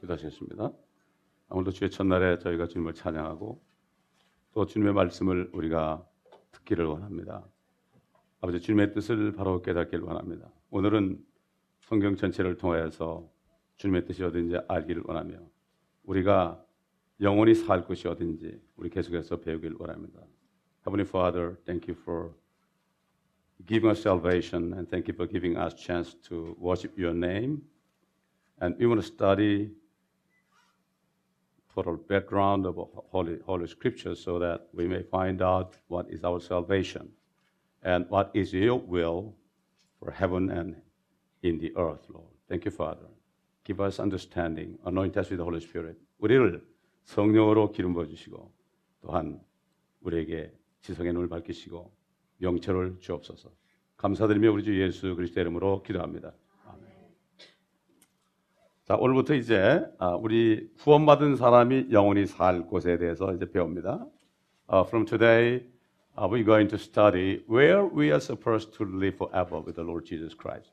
기도하시겠습니다. 오늘도 주의 첫날에 저희가 주님을 찬양하고 또 주님의 말씀을 우리가 듣기를 원합니다. 아버지 주님의 뜻을 바로 깨닫기를 원합니다. 오늘은 성경 전체를 통하여서 주님의 뜻이 어딘지 알기를 원하며 우리가 영원히 살 곳이 어딘지 우리 계속해서 배우기를 원합니다. Heavenly Father, thank you for giving us salvation and thank you for giving us chance to worship your name. And we want to study total background of Holy, Holy Scripture so that we may find out what is our salvation and what is your will for heaven and in the earth, Lord. Thank you, Father. Give us understanding, anoint us with the Holy Spirit. 우리를 성령으로 기름 부어 주시고 또한 우리에게 지성의 눈을 밝히시고 영체를 주옵소서. 감사드리며 우리 주 예수 그리스도 이름으로 기도합니다. 자, 오늘부터 이제 아, 우리 구원받은 사람이 영원히 살 곳에 대해서 이제 배웁니다. Uh, from today, uh, we're going to study where we are supposed to live forever with the Lord Jesus Christ.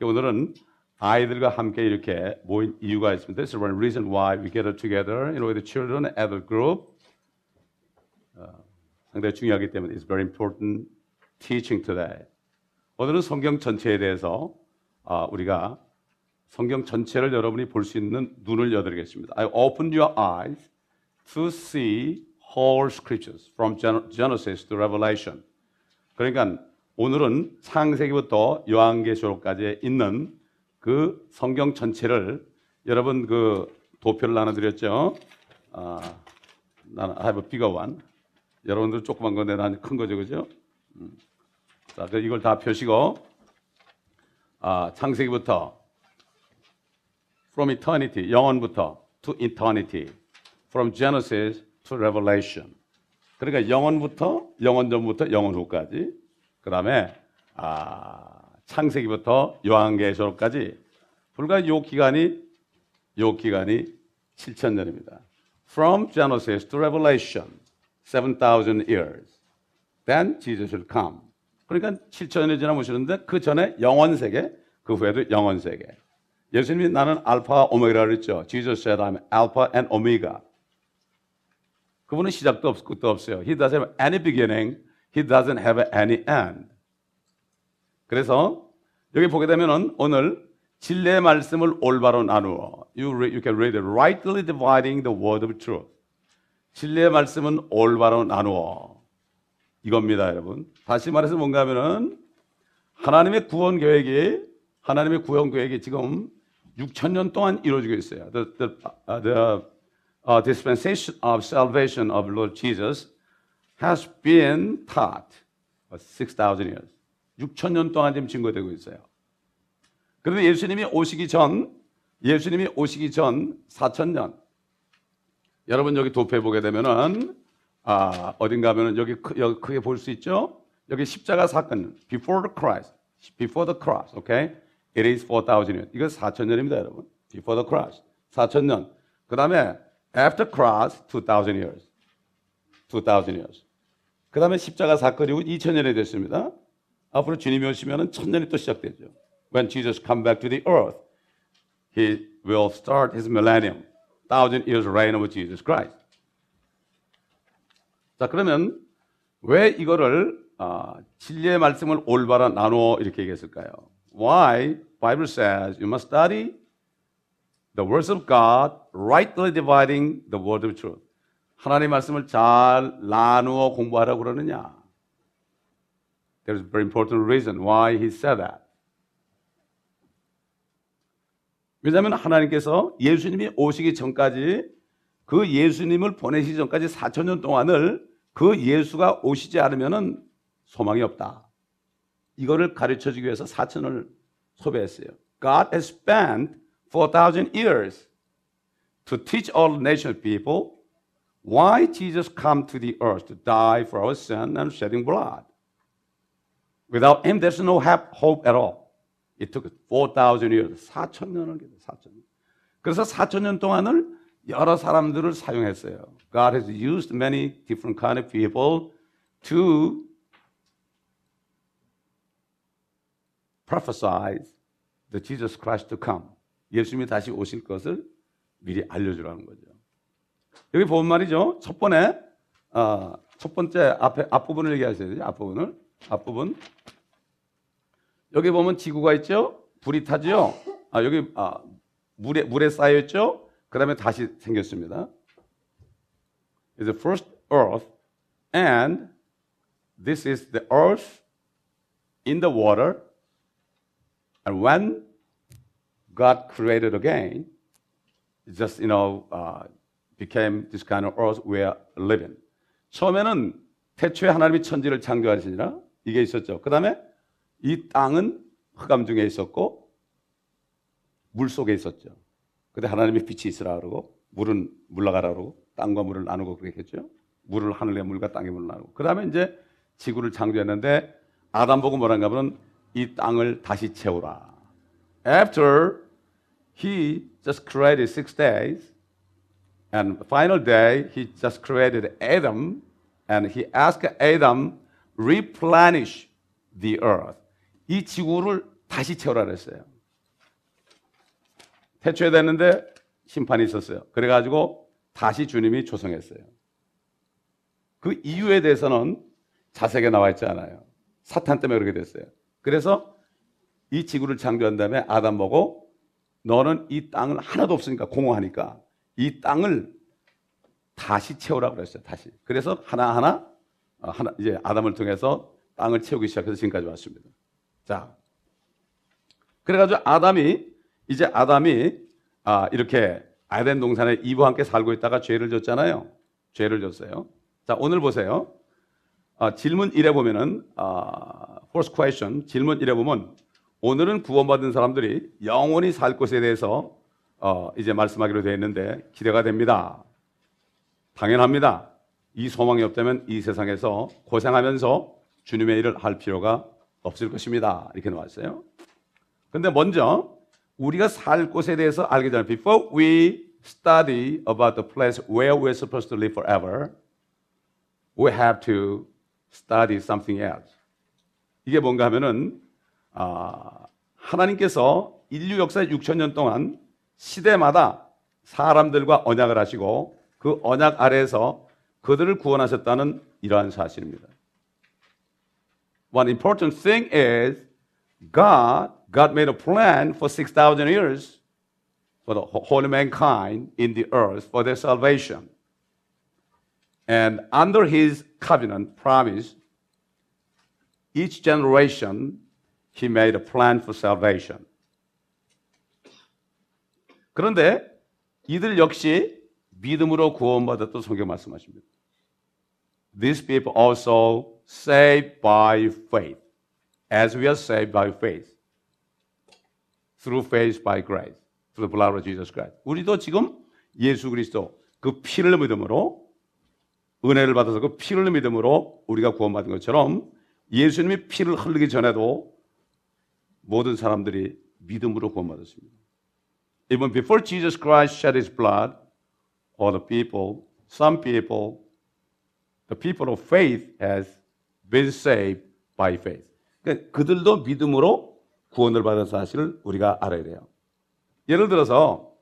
오늘은 아이들과 함께 이렇게 모인 이유가 있습니다. This is one reason why we get together, you know, with the children, adult group. 어, 상당히 중요하기 때문에 it's very important teaching today. 오늘은 성경 전체에 대해서 아, 우리가 성경 전체를 여러분이 볼 수 있는 눈을 여드리겠습니다. I open your eyes to see whole scriptures from Genesis to Revelation. 그러니까 오늘은 창세기부터 요한계시록까지 있는 그 성경 전체를 여러분 그 도표를 나눠드렸죠. 아, 나는 I have a bigger one. 여러분들 조그만 건데 난 큰 거죠, 그죠? 음. 자, 그 이걸 다 펴시고 아, 창세기부터 from eternity 영원부터 to eternity from Genesis to Revelation. 그러니까 영원부터 영원 전부터 영원 후까지 그 다음에 아, 창세기부터 요한계시록까지 불과 요 기간이 요 기간이 7천 년입니다. From Genesis to Revelation, 7,000 years. Then Jesus will come. 그러니까 7천 년이 지나보시는데 그 전에 영원 세계, 그 후에도 영원 세계. 예수님이 나는 알파 오메가라 그랬죠. Jesus said I'm Alpha and Omega. 그분은 시작도 없고 끝도 없어요. He doesn't have any beginning. He doesn't have any end. 그래서 여기 보게 되면은 오늘 진리의 말씀을 올바로 나누어 you, you can read it rightly dividing the word of truth. 진리의 말씀은 올바로 나누어 이겁니다, 여러분. 다시 말해서 뭔가 하면은 하나님의 구원 계획이 하나님의 구원 계획이 지금 6천 년 동안 이루어지고 있어요. The, the, uh, the uh, dispensation of salvation of Lord Jesus has been taught for 6,000 years. 6천 년 동안 지금 증거되고 있어요. 그런데 예수님이 오시기 전, 예수님이 오시기 전 4천 년. 여러분 여기 도표에 보게 되면은 아, 어딘가 하면은 여기, 크, 여기 크게 볼 수 있죠? 여기 십자가 사건, before the Christ, before the cross, okay? It is 4,000 years. 이거 4천 년입니다, 여러분. Before the cross, 4천 년. 그 다음에 after cross, 2,000 years. 2,000 years. 그 다음에 십자가 사건이 2천 년이 됐습니다. 앞으로 주님이 오시면 천년이 또 시작되죠. When Jesus come back to the earth, he will start his millennium. Thousand years reign of Jesus Christ. 자, 그러면 왜 이거를 아, 진리의 말씀을 올바로 나누어 이렇게 얘기했을까요? Why Bible says you must study the words of God, rightly dividing the word of truth. 하나님의 말씀을 잘 나누어 공부하라고 그러느냐? There's a very important reason why he said that. 왜냐하면 하나님께서 예수님이 오시기 전까지 그 예수님을 보내시기 전까지 4천 년 동안을 그 예수가 오시지 않으면 소망이 없다. 이거를 가르쳐 주기 위해서 4천을 소비했어요. God has spent 4,000 years to teach all nation people why Jesus come to the earth to die for our sin and shedding blood. Without him, there's no hope at all. It took 4,000 years. 4,000년을 4,000년. 그래서 4,000년 동안을 여러 사람들을 사용했어요. God has used many different kind of people to prophesy the Jesus Christ to come. 예수님이 다시 오실 것을 미리 알려주라는 거죠. 여기 보면 말이죠. 첫 번에 아, 첫 번째 앞에 앞부분을 얘기하셔야 되죠. 앞부분을 앞부분 여기 보면 지구가 있죠. 불이 타죠. 아 여기 아, 물에 물에 쌓여 있죠. 그다음에 다시 생겼습니다. Is the first earth and this is the earth in the water and when God created again it just you know uh, became this kind of earth we are living. 처음에는 태초에 하나님이 천지를 창조하시니라 이게 있었죠. 그 다음에 이 땅은 흑암 중에 있었고 물 속에 있었죠. 근데 하나님이 빛이 있으라 그러고 물은 물러가라 그러고 땅과 물을 나누고 그랬겠죠. 물을 하늘의 물과 땅의 물을 나누고. 그 다음에 이제 지구를 창조했는데 아담 보고 뭐란가 하면 이 땅을 다시 채우라. After he just created six days, and final day he just created Adam, and he asked Adam replenish the earth. 이 지구를 다시 채우라 그랬어요. 태초에 됐는데 심판이 있었어요. 그래가지고 다시 주님이 조성했어요. 그 이유에 대해서는 자세하게 나와 있지 않아요. 사탄 때문에 그렇게 됐어요. 그래서 이 지구를 창조한 다음에 아담 보고 너는 이 땅을 하나도 없으니까 공허하니까 이 땅을 다시 채우라고 그랬어요. 다시. 그래서 하나하나 어, 하나 이제 아담을 통해서 땅을 채우기 시작해서 지금까지 왔습니다. 자. 그래 가지고 아담이 이제 아담이 아, 이렇게 아덴 동산에 이브와 함께 살고 있다가 죄를 졌잖아요. 죄를 졌어요. 자, 오늘 보세요. 아, 질문 1에 보면은 아, first question 질문 1에 보면 오늘은 구원받은 사람들이 영원히 살 곳에 대해서 어, 이제 말씀하기로 되어 있는데 기대가 됩니다. 당연합니다. 이 소망이 없다면 이 세상에서 고생하면서 주님의 일을 할 필요가 없을 것입니다. 이렇게 나왔어요. 근데 먼저 우리가 살 곳에 대해서 알게 되는 before we study about the place where we're supposed to live forever, we have to study something else. 이게 뭔가 하면은 아, 하나님께서 인류 역사 6천 년 동안 시대마다 사람들과 언약을 하시고 그 언약 아래에서 그들을 구원하셨다는 이러한 사실입니다. One important thing is God, God made a plan for 6,000 years for the whole mankind in the earth for their salvation. And under his covenant promise, each generation he made a plan for salvation. 그런데 이들 역시 믿음으로 구원받았던 성경 말씀하십니다. These people also saved by faith, as we are saved by faith, through faith by grace, through the blood of Jesus Christ. 우리도 지금 예수 그리스도 그 피를 믿음으로 은혜를 받아서 그 피를 믿음으로 우리가 구원받은 것처럼 예수님이 피를 흘리기 전에도 모든 사람들이 믿음으로 구원받았습니다. Even before Jesus Christ shed his blood, all the people, some people, the people of faith has been saved by faith. 그러니까 그들도 믿음으로 구원을 받은 사실을 우리가 알아야 돼요. 예를 들어서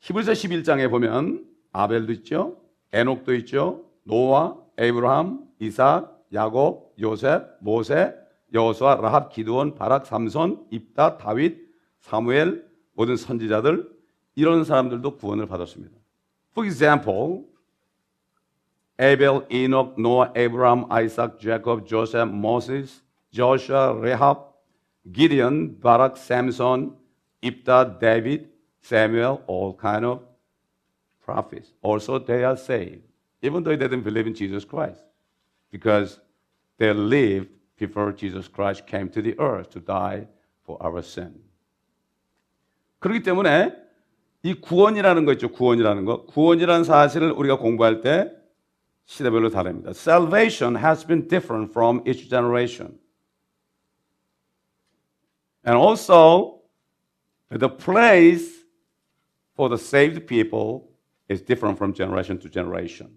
히브리서 11장에 보면 아벨도 있죠. 에녹도 있죠. 노아, 에이브라함, 이삭, 야곱, 요셉, 모세, 여호수아, 라합, 기드온, 바락, 삼손, 입다, 다윗, 사무엘 모든 선지자들 이런 사람들도 구원을 받았습니다. For example, Abel, Enoch, Noah, Abraham, Isaac, Jacob, Joseph, Moses, Joshua, Rahab, Gideon, Barak, Samson, Ibda, David, Samuel, all kind of prophets. Also, they are saved, even though they didn't believe in Jesus Christ, because they lived before Jesus Christ came to the earth to die for our sin. 그렇기 때문에 이 구원이라는 거 있죠. 구원이라는 거. 구원이라는 사실을 우리가 공부할 때 시대별로 다릅니다. Salvation has been different from each generation. And also, the place for the saved people is different from generation to generation.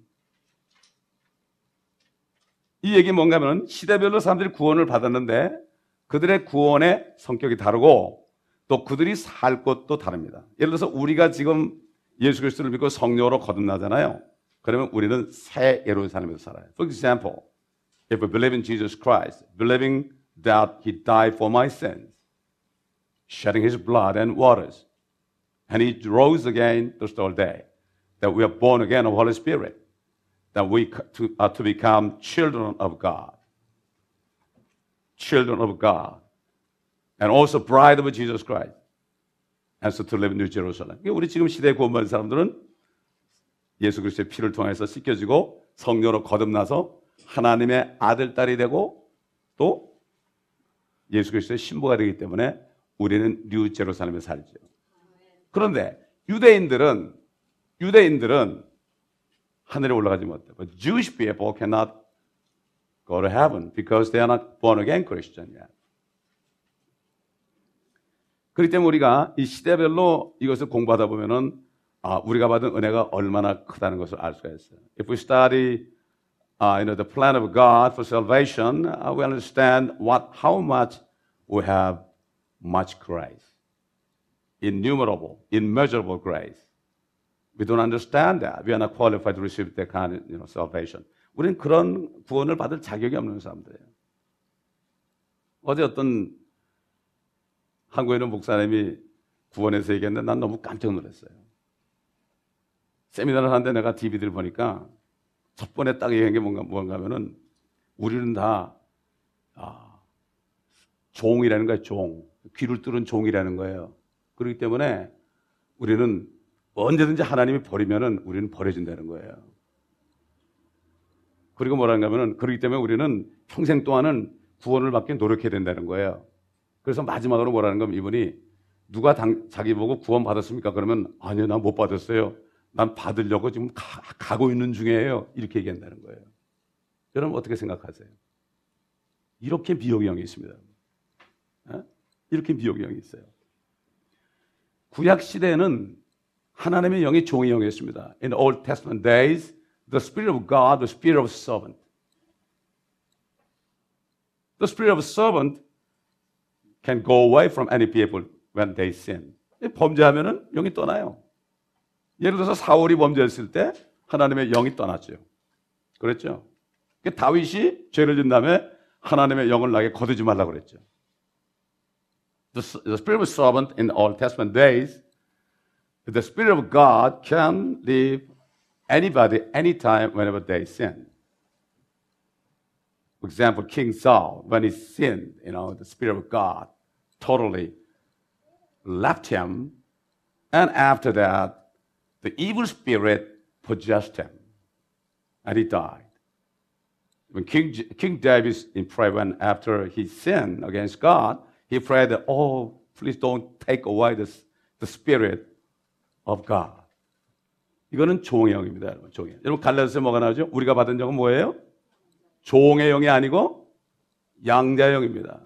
이 얘기 뭔가 하면 시대별로 사람들이 구원을 받았는데 그들의 구원의 성격이 다르고 또 그들이 살 곳도 다릅니다. 예를 들어서 우리가 지금 예수 그리스도를 믿고 성령으로 거듭나잖아요. 그러면 우리는 새 예루살렘에서 살아요. For example, if we believe in Jesus Christ, believing that He died for my sins, shedding His blood and waters, and He rose again the third day, That we are born again of Holy Spirit, that we to, are to become children of God, children of God, and also bride of Jesus Christ, and so to live in New Jerusalem. 우리 지금 시대에 구원받은 사람들은 예수 그리스도의 피를 통해서 씻겨지고 성령으로 거듭나서 하나님의 아들 딸이 되고 또 예수 그리스도의 신부가 되기 때문에 우리는 New Jerusalem에 살죠. 그런데 유대인들은 유대인들은 하늘에 올라가지 못해. But Jewish people cannot go to heaven because they are not born again Christian yet. 그렇기 때문에 우리가 이 시대별로 이것을 공부하다 보면은 아, 우리가 받은 은혜가 얼마나 크다는 것을 알 수가 있어요. If we study uh, you know, the plan of God for salvation, uh, we understand what, how much we have much grace. Innumerable, immeasurable grace. We don't understand that. We are not qualified to receive that kind of you know, salvation. 우리는 그런 구원을 받을 자격이 없는 사람들이에요. 어제 어떤 한국에 있는 목사님이 구원에서 얘기했는데 난 너무 깜짝 놀랐어요. 세미나를 하는데 내가 DVD를 보니까 첫 번에 딱 얘기한 게 뭔가, 뭔가 하면은 우리는 다, 아, 종이라는 거예요, 종. 귀를 뚫은 종이라는 거예요. 그렇기 때문에 우리는 언제든지 하나님이 버리면은 우리는 버려진다는 거예요. 그리고 뭐라는가 하면은 그렇기 때문에 우리는 평생 동안은 구원을 받기 노력해야 된다는 거예요. 그래서 마지막으로 뭐라는 건 이분이 누가 당, 자기 보고 구원 받았습니까? 그러면 아니요, 난 못 받았어요. 난 받으려고 지금 가, 고 있는 중이에요. 이렇게 얘기한다는 거예요. 여러분 어떻게 생각하세요? 이렇게 미혹의 영이 있습니다. 에? 이렇게 미혹의 영이 있어요. 구약 시대에는 하나님의 영이 종의 영이었습니다. In Old Testament days, the Spirit of God, the Spirit of servant. The Spirit of servant can go away from any people when they sin. 범죄하면은 영이 떠나요. 예를 들어서 사울이 범죄했을 때 하나님의 영이 떠났죠. 그랬죠. 다윗이 죄를 진 다음에 하나님의 영을 나게 거두지 말라고 그랬죠. The, the spirit of servant in Old Testament days, the spirit of God can leave anybody anytime whenever they sin. For example, King Saul, when he sinned, you know, the spirit of God totally left him. And after that, the evil spirit possessed him and he died. When King, King David in prayer, when after he sinned against God, he prayed, that, Oh, please don't take away the, the spirit of God. 이거는 종의 영입니다, 여러분. 종의. 여러분 갈라디아서 뭐가 나오죠? 우리가 받은 영은 뭐예요? 종의 영이 아니고 양자의 영입니다.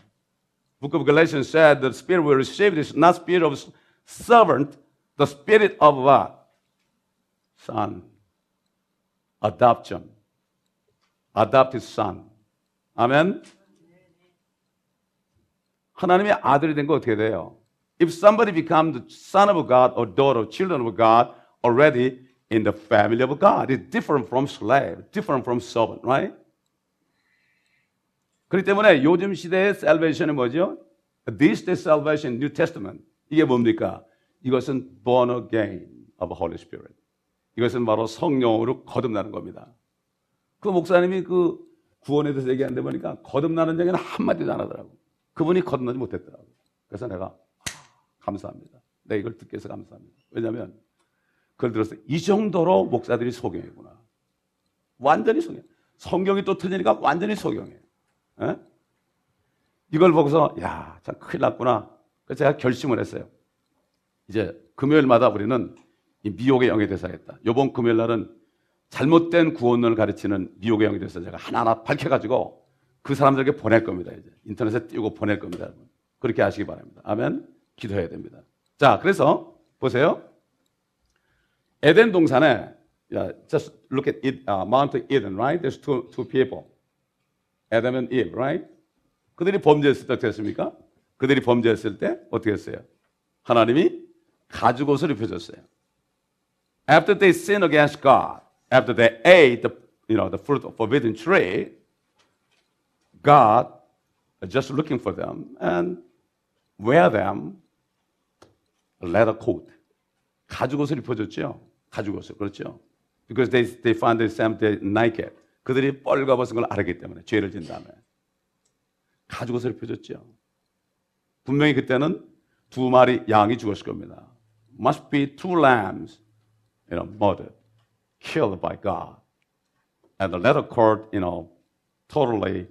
Book of Galatians said the spirit we received is not spirit of servant, the spirit of what? son. Adoption. Adopted son. 아멘. 하나님의 아들이 된 거 어떻게 돼요? If somebody becomes the son of God or daughter, children of God, already in the family of God, it's different from slave, different from servant, right? 그렇기 때문에 요즘 시대의 salvation이 뭐죠? This day salvation, New Testament. 이게 뭡니까? 이것은 born again of Holy Spirit. 이것은 바로 성령으로 거듭나는 겁니다. 그 목사님이 그 구원에 대해서 얘기하는데 보니까 거듭나는 얘기는 한마디도 안 하더라고. 그분이 거듭나지 못했더라고. 그래서 내가 아, 감사합니다. 내가 이걸 듣게 해서 감사합니다. 왜냐하면 그걸 들어서 이 정도로 목사들이 소경이구나. 완전히 소경. 성경이 또 틀리니까 완전히 소경이에요. 에? 이걸 보고서 야, 참 큰일 났구나. 그래서 제가 결심을 했어요. 이제 금요일마다 우리는 이 미혹의 영에 대해서 하겠다. 이번 금요일 날은 잘못된 구원을 가르치는 미혹의 영에 대해서 제가 하나하나 밝혀가지고 그 사람들에게 보낼 겁니다. 이제 인터넷에 띄우고 보낼 겁니다. 그렇게 하시기 바랍니다. 아멘. 기도해야 됩니다. 자, 그래서 보세요. 에덴 동산에 yeah, just look at it, uh, Mount Eden, right? There's two, two people. Adam and Eve, right? 그들이 범죄했을 때 어떻게 했습니까? 그들이 범죄했을 때 어떻게 했어요? 하나님이 가죽옷을 입혀줬어요. After they sinned against God, after they ate the, you know, the fruit of forbidden tree, God is just looking for them and wear them a leather coat. 가죽옷을 입혀줬죠. 가죽옷을 그렇죠. Because they they find themselves naked. 그들이 뻘가벗은 걸 알았기 때문에 죄를 진 다음에 가죽옷을 입혀줬죠. 분명히 그때는 두 마리 양이 죽었을 겁니다. Must be two lambs, you know, murdered, killed by God, and the leather cord, you know, totally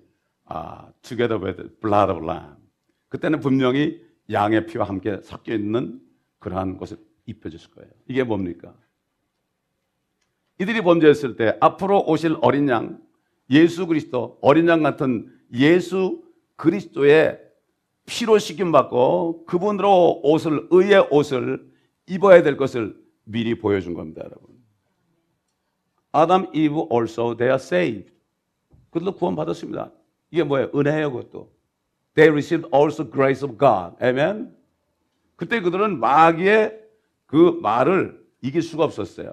uh, together with the blood of lamb. 그때는 분명히 양의 피와 함께 섞여 있는 그러한 것을 입혀줬을 거예요. 이게 뭡니까? 이들이 범죄했을 때 앞으로 오실 어린 양, 예수 그리스도, 어린 양 같은 예수 그리스도의 피로 씻김 받고 그분으로 옷을 의의 옷을 입어야 될 것을 미리 보여준 겁니다, 여러분. 아담, 이브 also they are saved. 그들도 구원 받았습니다. 이게 뭐예요? 은혜예요, 그것도. They received also grace of God. Amen. 그때 그들은 마귀의 그 말을 이길 수가 없었어요.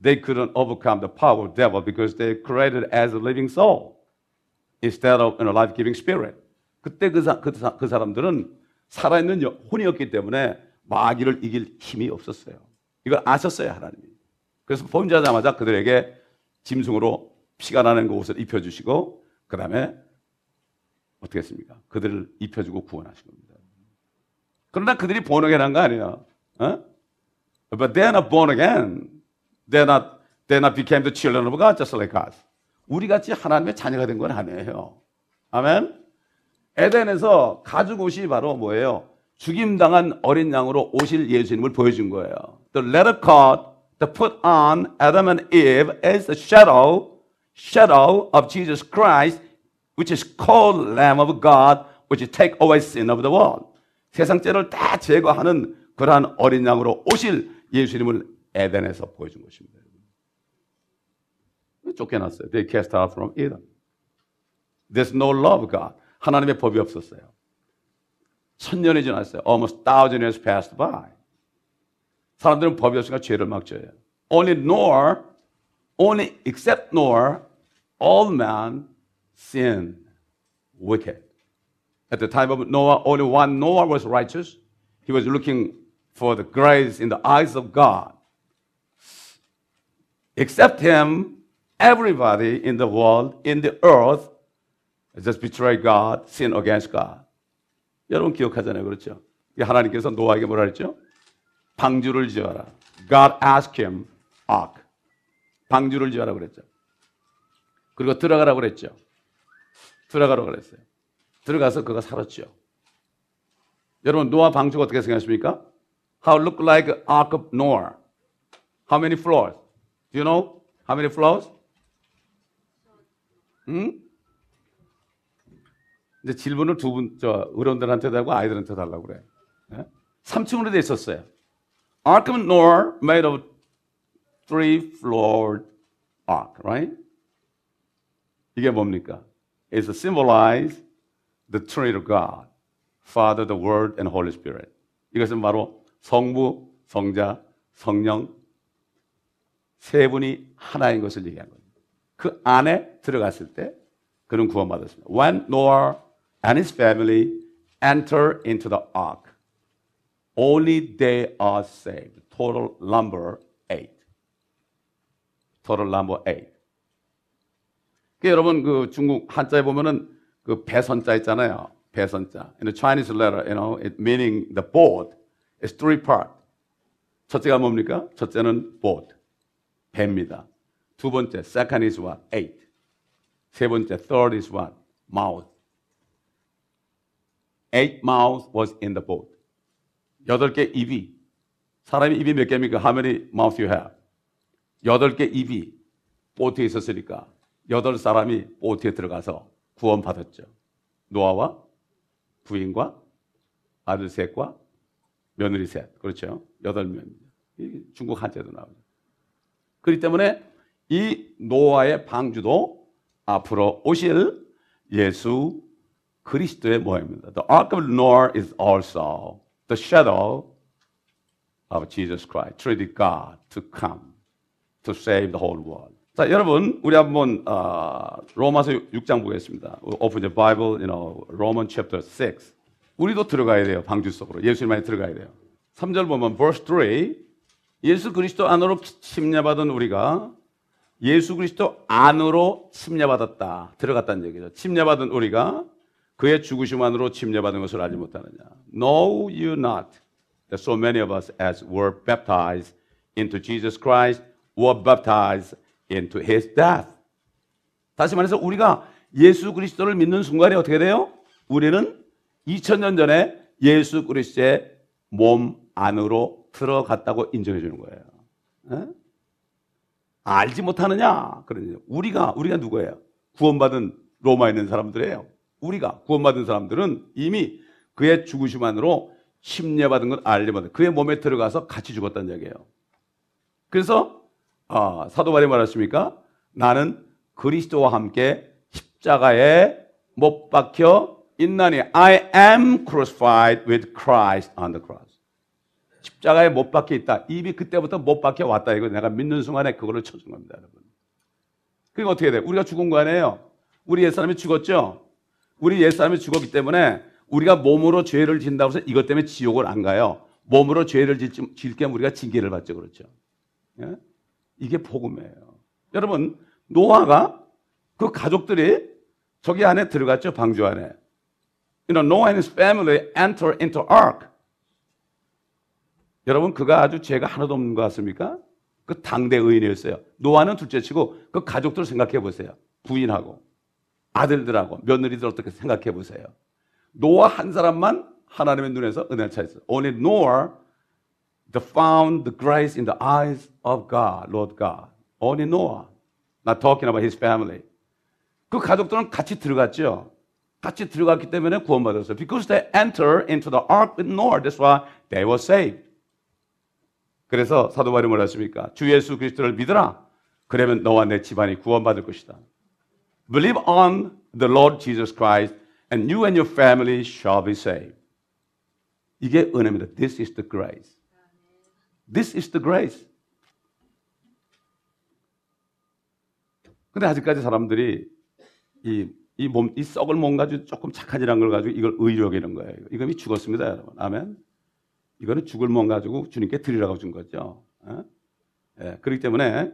They couldn't overcome the power of devil because they created as a living soul instead of a life-giving spirit. 그때 그, 사, 그, 사, 그 사람들은 살아있는 혼이었기 때문에 마귀를 이길 힘이 없었어요. 이걸 아셨어요, 하나님이. 그래서 범죄하자마자 그들에게 짐승으로 피가 나는 그 옷을 입혀주시고, 그 다음에 어떻게 했습니까? 그들을 입혀주고 구원하신 겁니다. 그러나 그들이 born 거 아니에요. 어? But they're not born again. They're not, they're not became the children of God just like us. 우리 같이 하나님의 자녀가 된 건 아니에요. 아멘? 에덴에서 가죽 옷이 바로 뭐예요? 죽임당한 어린 양으로 오실 예수님을 보여준 거예요. The letter cut, the put on Adam and Eve is the shadow, shadow of Jesus Christ, which is called Lamb of God, which take away sin of the world. 세상 죄를 다 제거하는 그러한 어린 양으로 오실 예수님을 에덴에서 보여준 것입니다. 쫓겨났어요. They cast out from Eden. There's no love God. 하나님의 법이 없었어요. 천년이 지났어요. Almost thousand years passed by. 사람들은 법이 없으니까 죄를 막 져요. Only nor, only except nor, all men sin wicked. At the time of Noah, only one Noah was righteous. He was looking for the grace in the eyes of God. Except him, everybody in the world, in the earth, just betray God, sin against God. 여러분 기억하잖아요. 그렇죠? 하나님께서 노아에게 뭐라 했죠? 방주를 지어라. God asked him, ark. 방주를 지어라 그랬죠. 그리고 들어가라고 그랬죠. 들어가라고 그랬어요. 들어가서 그가 살았죠. 여러분 노아 방주가 어떻게 생겼습니까? How look like ark of Noah? How many floors? Do you know how many floors? 응? 이제 질문을 두 분, 저, 어른들한테도 하고 아이들한테도 하려고 그래. 예? 3층으로 돼 있었어요. Ark of Noah made of three floored ark, right? 이게 뭡니까? It's to symbolize the Trinity of God, Father, the Word, and Holy Spirit. 이것은 바로 성부, 성자, 성령 세 분이 하나인 것을 얘기한 거예요. 그 안에 들어갔을 때 그는 구원받았습니다. When Noah and his family enter into the ark. Only they are saved. Total number eight. Total number eight. 그 여러분 그 중국 한자에 보면은 그 배선자 있잖아요. 배선자. In the Chinese letter, you know, it meaning the boat is three part. 첫째가 뭡니까? 첫째는 boat. 배입니다. 두 번째, second is what? Eight. 세 번째, third is what? Mouth. Eight mouths was in the boat. 여덟 개 입이. 사람이 입이 몇 개입니까? How many mouths you have? 여덟 개 입이 보트에 있었으니까 여덟 사람이 보트에 들어가서 구원받았죠. 노아와 부인과 아들 셋과 며느리 셋. 그렇죠. 여덟 명입니다. 중국 한자도 나오죠. 그렇기 때문에 이 노아의 방주도 앞으로 오실 예수 그리스도의 모양입니다. The Ark of Noah is also the shadow of Jesus Christ, truly God to come to save the whole world. 자, 여러분, 우리 한번 어, 로마서 6장 보겠습니다. Open the Bible, you know, Roman chapter 6. 우리도 들어가야 돼요. 방주 속으로. 예수님만이 들어가야 돼요. 3절 보면 verse 3 예수 그리스도 안으로 침례받은 우리가 예수 그리스도 안으로 침례받았다. 들어갔다는 얘기죠. 침례받은 우리가 그의 죽으심만으로 침례받은 것을 알지 못하느냐. Know you not that so many of us as were baptized into Jesus Christ were baptized into his death. 다시 말해서 우리가 예수 그리스도를 믿는 순간에 어떻게 돼요? 우리는 2000년 전에 예수 그리스도의 몸 안으로 들어갔다고 인정해 주는 거예요. 에? 알지 못하느냐? 그러니 우리가 우리가 누구예요? 구원받은 로마에 있는 사람들이에요. 우리가 구원받은 사람들은 이미 그의 죽으심만으로 침례받은 건 알지 못해. 그의 몸에 들어가서 같이 죽었다는 얘기예요. 그래서 아, 사도 바울이 말했습니까? 나는 그리스도와 함께 십자가에 못 박혀 있나니 I am crucified with Christ on the cross. 십자가에 못 박혀 있다. 입이 그때부터 못 박혀 왔다. 이거 내가 믿는 순간에 그거를 쳐준 겁니다, 여러분. 그게 어떻게 돼요? 우리가 죽은 거 아니에요? 우리 옛사람이 죽었죠? 우리 옛사람이 죽었기 때문에 우리가 몸으로 죄를 진다고 해서 이것 때문에 지옥을 안 가요. 몸으로 죄를 질겸 우리가 징계를 받죠. 그렇죠? 예? 이게 복음이에요. 여러분, 노아가 그 가족들이 저기 안에 들어갔죠. 방주 안에. You know, Noah and his family enter into ark. 여러분, 그가 아주 죄가 하나도 없는 것 같습니까? 그 당대 의인이었어요. 노아는 둘째 치고 그 가족들 생각해 보세요. 부인하고 아들들하고 며느리들 어떻게 생각해 보세요. 노아 한 사람만 하나님의 눈에서 은혜를 찾았어요. Only Noah the found the grace in the eyes of God, Lord God. Only Noah. Not talking about his family. 그 가족들은 같이 들어갔죠. 같이 들어갔기 때문에 구원받았어요. Because they enter into the ark with Noah. That's why they were saved. 그래서 사도 바울이 뭐라 했습니까? 주 예수 그리스도를 믿으라. 그러면 너와 내 집안이 구원받을 것이다. Believe on the Lord Jesus Christ and you and your family shall be saved. 이게 은혜입니다. This is the grace. This is the grace. 근데 아직까지 사람들이 이, 이 몸, 이 썩을 몸 가지고 조금 착한 일한 걸 가지고 이걸 여기는 거예요. 이거 이미 죽었습니다, 여러분. 아멘. 이거는 죽을 몸 가지고 주님께 드리라고 준 거죠. 어? 예, 그렇기 때문에,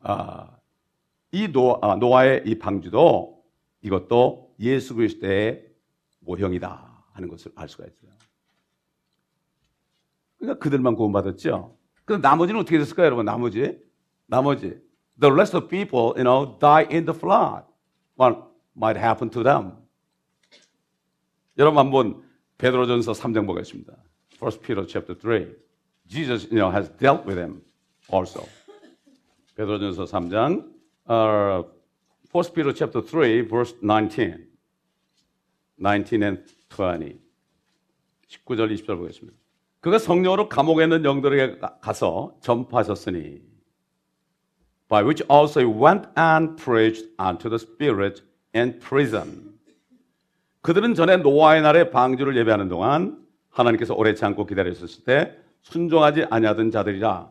아, 이 노, 아, 노아의 이 방주도 이것도 예수 그리스도의 모형이다 하는 것을 알 수가 있어요. 그러니까 그들만 구원받았죠. 그럼 나머지는 어떻게 됐을까요, 여러분? 나머지, 나머지, the rest of people, you know, die in the flood. What might happen to them? 여러분 한번 베드로전서 3장 보겠습니다. 1 Peter chapter 3. Jesus, you know, has dealt with them also. 베드로전서 3장, uh, 1 Peter chapter 3, verse 19. 19 and 20. 19절, 20절 보겠습니다. 그가 성령으로 감옥에 있는 영들에게 가서 전파하셨으니 by which also he went and preached unto the spirit in prison. 그들은 전에 노아의 날에 방주를 예배하는 동안 하나님께서 오래 참고 기다리셨을 때 순종하지 아니하던 자들이라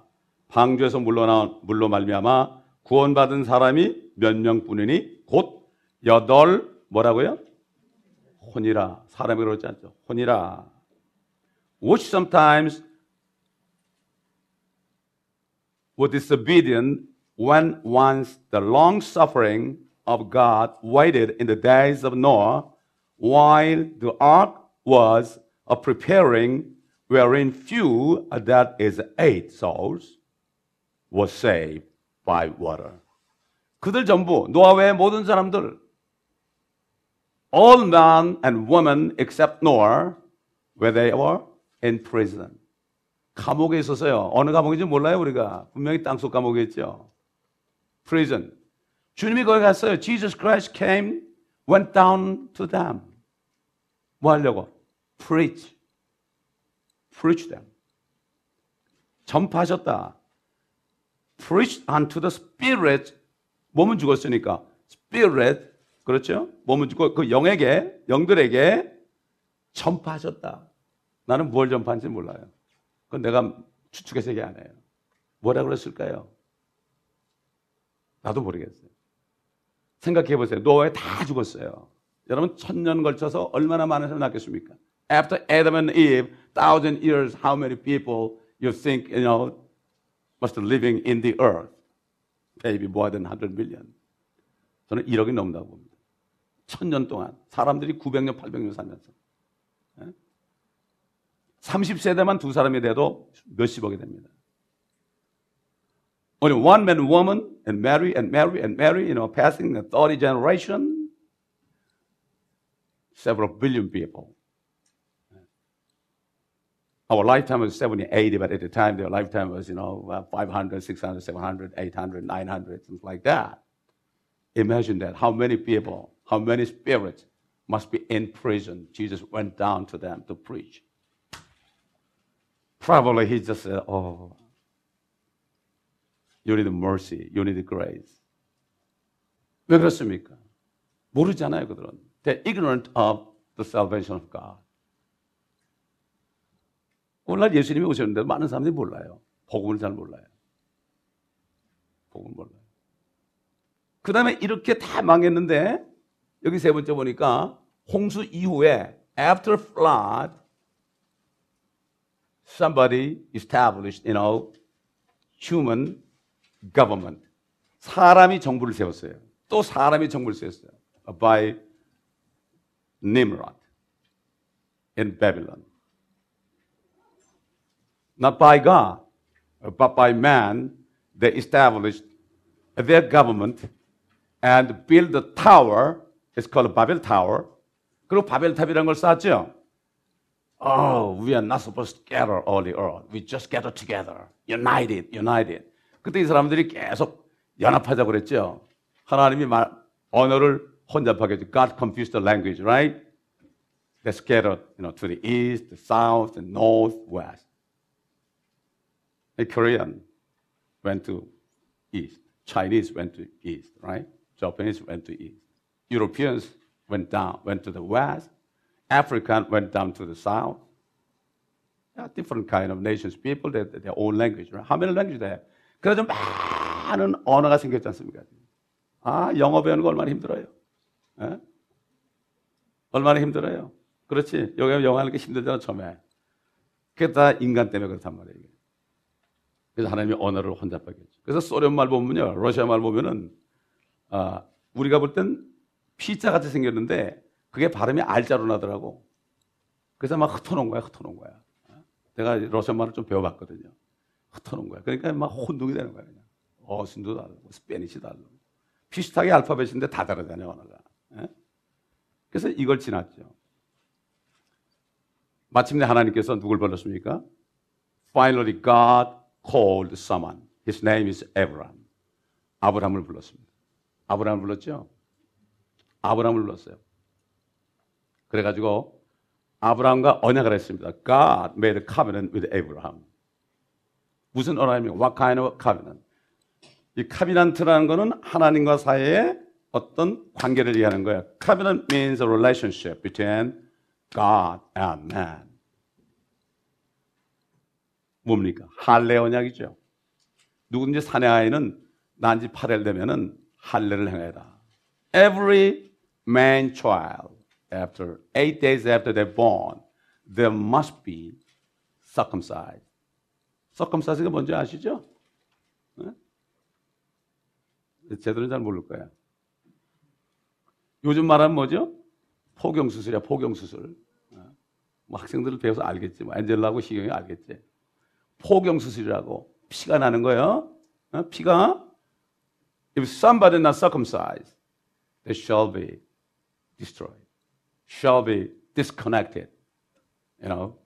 방주에서 물러나 물로 말미암아 구원받은 사람이 몇 명뿐이니 곧 여덟 뭐라고요? 혼이라 사람이 그러지 않죠. 혼이라 which sometimes were disobedient when once the long suffering of God waited in the days of Noah while the ark was a preparing wherein few that is eight souls was saved by water. 그들 전부 노아 외의 모든 사람들 all men and women except Noah where they were in prison. 감옥에 있었어요. 어느 감옥인지 몰라요, 우리가. 분명히 땅속 감옥이었죠. prison. 주님이 거기 갔어요. Jesus Christ came, went down to them. 뭐 하려고? preach. preach them. 전파하셨다. preach unto the spirit. 몸은 죽었으니까. spirit. 그렇죠? 몸은 죽고 그 영에게, 영들에게 전파하셨다. 나는 뭘 전파한지 몰라요. 그건 내가 추측해서 얘기 안 해요. 뭐라 그랬을까요? 나도 모르겠어요. 생각해 보세요. 노아에 다 죽었어요. 여러분 천년 걸쳐서 얼마나 많은 사람이 낳겠습니까? After Adam and Eve, thousand years, how many people you think you know must living in the earth? Maybe more than 100 million. 저는 1억이 넘는다고 봅니다. 천년 동안 사람들이 900년, 800년 살면서 30세대만 두 사람이 돼도 몇십억이 됩니다. Only one man, woman, and marry and marry and marry, you know, passing the 30 generation, several billion people. Our lifetime was 70, 80, but at the time their lifetime was, you know, 500, 600, 700, 800, 900, things like that. Imagine that. How many people, how many spirits must be in prison? Jesus went down to them to preach. Probably he just said, Oh, you need mercy, you need grace. 왜 그렇습니까? 모르잖아요, 그들은. They're ignorant of the salvation of God. 오늘날 예수님이 오셨는데 많은 사람들이 몰라요. 복음을 잘 몰라요. 복음을 몰라요. 그 다음에 이렇게 다 망했는데 여기 세 번째 보니까 홍수 이후에 after flood somebody established, you know, human government. 사람이 정부를 세웠어요. 또 사람이 정부를 세웠어요. By Nimrod in Babylon. Not by God, but by man, they established their government and built a tower. It's called Babel Tower. 그리고 바벨탑이라는 걸 쌓았죠. Oh, we are not supposed to gather all the earth. We just gather together. United, united. 그때 이 사람들이 계속 연합하자고 그랬죠. 하나님이 말, 언어를 혼잡하게 했죠. God confused the language, right? They scattered, you know, to the east, the south, the north, west. The Korean went to east. Chinese went to east, right? Japanese went to east. Europeans went down, went to the west. African went down to the south. Yeah, different kind of nations, people, they, their own language. Right? How many languages they have? 그래서 많은 언어가 생겼지 않습니까? 아, 영어 배우는 거 얼마나 힘들어요. 에? 얼마나 힘들어요. 그렇지. 여기 영어 하는 게 힘들잖아, 처음에. 그게 다 인간 때문에 그렇단 말이에요. 그래서 하나님이 언어를 혼잡하게 했죠. 그래서 소련 말 보면요, 러시아 말 보면은, 아, 우리가 볼 땐 피자 같이 생겼는데, 그게 발음이 알자로 나더라고. 그래서 막 흩어놓은 거야, 흩어놓은 거야. 내가 러시아 말을 좀 배워봤거든요. 흩어놓은 거야. 그러니까 막 혼동이 되는 거야, 그냥. 어순도 다르고, 스페니시 다르고. 비슷하게 알파벳인데 다 다르잖아요, 언어가. 그래서 이걸 지났죠. 마침내 하나님께서 누굴 불렀습니까? Finally, God called someone. His name is Abraham. 아브라함을 불렀습니다. 아브라함을 불렀죠? 아브라함을 불렀어요. 그래가지고 아브라함과 언약을 했습니다. God made a covenant with Abraham. 무슨 언약입니까? What kind of covenant? 이 카비난트라는 거는 하나님과 사이의 어떤 관계를 얘기하는 거예요. Covenant means a relationship between God and man. 뭡니까? 할례 언약이죠. 누구든지 사내 아이는 난지 8일 되면은 할례를 행해라. Every man child after eight days after they're born, there must be circumcised. circumcised가 뭔지 아시죠? 네? 제대로 잘 모를 거야. 요즘 말하면 뭐죠? 포경 수술이야, 포경 수술. 뭐 학생들을 배워서 알겠지. 뭐 엔젤라하고 시경이 알겠지. 포경 수술이라고 피가 나는 거예요. 피가 If somebody not circumcised, they shall be destroyed, shall be disconnected, you know,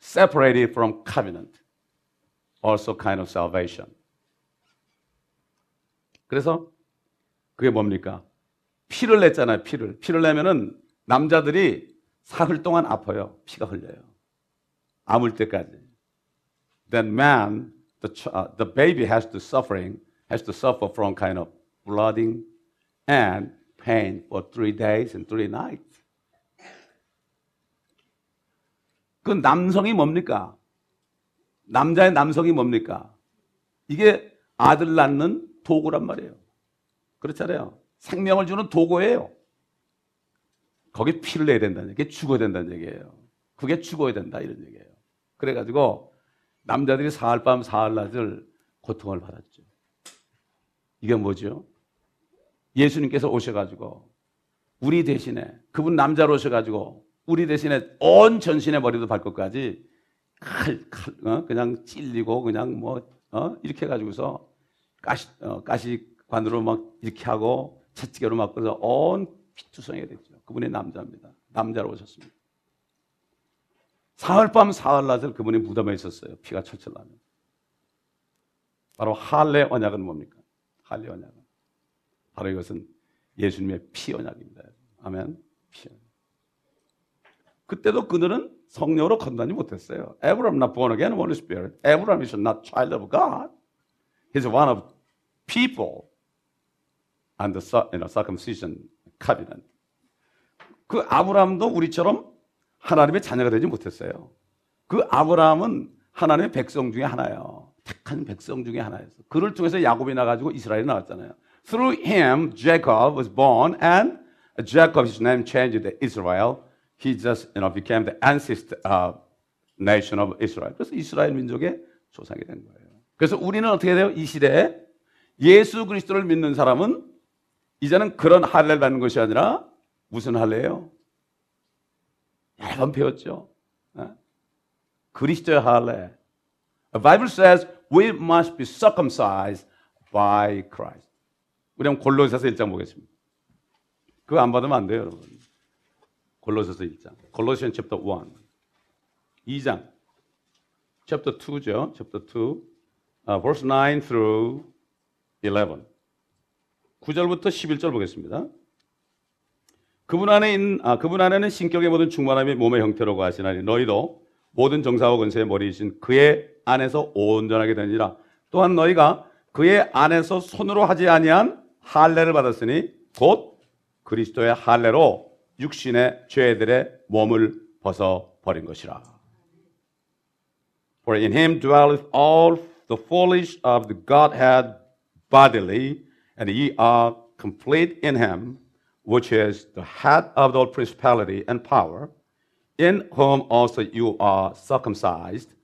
separated from covenant, also kind of salvation. 그래서 그게 뭡니까? 피를 냈잖아요, 피를. 피를 내면은 남자들이 사흘 동안 아파요. 피가 흘려요. 아물 때까지. Then man, the, uh, the baby has to suffering, has to suffer from kind of blooding and pain for three days and three nights. 그 남성이 뭡니까? 남자의 남성이 뭡니까? 이게 아들 낳는 도구란 말이에요. 그렇잖아요. 생명을 주는 도구예요. 거기 피를 내야 된다는 얘기, 죽어야 된다는 얘기예요. 그게 죽어야 된다 이런 얘기예요. 그래가지고 남자들이 사흘 밤 사흘 낮을 고통을 받았죠. 이게 뭐죠? 예수님께서 오셔가지고 우리 대신에 그분 남자로 오셔가지고 우리 대신에 온 전신의 머리도 발끝까지 칼, 칼, 어? 그냥 찔리고 그냥 뭐 어? 이렇게 해가지고서 가시, 어, 가시관으로 막 이렇게 하고 채찍으로 막 그래서 온 피투성이가 됐죠. 그분이 남자입니다. 남자로 오셨습니다. 사흘 밤 사흘 낮을 그분이 무덤에 있었어요. 피가 철철 나면. 바로 할례 언약은 뭡니까? 할례 언약은 바로 이것은 예수님의 피 언약입니다. 아멘. 피 언약. 그때도 그들은 성령으로 건너지 못했어요. Abraham not born again, Holy Spirit. Abraham is not child of God. He's one of people and the you know, circumcision covenant. 그 아브라함도 우리처럼 하나님의 자녀가 되지 못했어요. 그 아브라함은 하나님의 백성 중에 하나예요. 택한 백성 중에 하나였어. 그를 통해서 야곱이 나가지고 이스라엘이 나왔잖아요. Through him, Jacob was born, and Jacob, his name changed to Israel. He just, you know, became the ancestor uh, nation of Israel. 그래서 이스라엘 민족의 조상이 된 거예요. 그래서 우리는 어떻게 돼요? 이 시대에 예수 그리스도를 믿는 사람은 이제는 그런 할례를 받는 것이 아니라 무슨 할례예요? 여러 번 배웠죠. 어? 그리스도의 할례. The Bible says we must be circumcised by Christ. 우리 한번 골로새서 1장 보겠습니다. 그거 안 받으면 안 돼요, 여러분. 골로새서 1장. 골로시안 챕터 1. 2장. 챕터 2죠. 챕터 2. Uh, verse 9 through 11. 9절부터 11절 보겠습니다. 그분 안에 있는, 아, 그분 안에는 신격의 모든 충만함이 몸의 형태로 거하시나니 너희도 모든 정사와 권세의 머리이신 그의 안에서 온전하게 되니라. 또한 너희가 그의 안에서 손으로 하지 아니한 할례를 받았으니 곧 그리스도의 할례로 육신의 죄들의 몸을 벗어 버린 것이라. For in him dwelleth all the fullness of the Godhead bodily, and ye are complete in him, which is the head of all principality and power, in whom also you are circumcised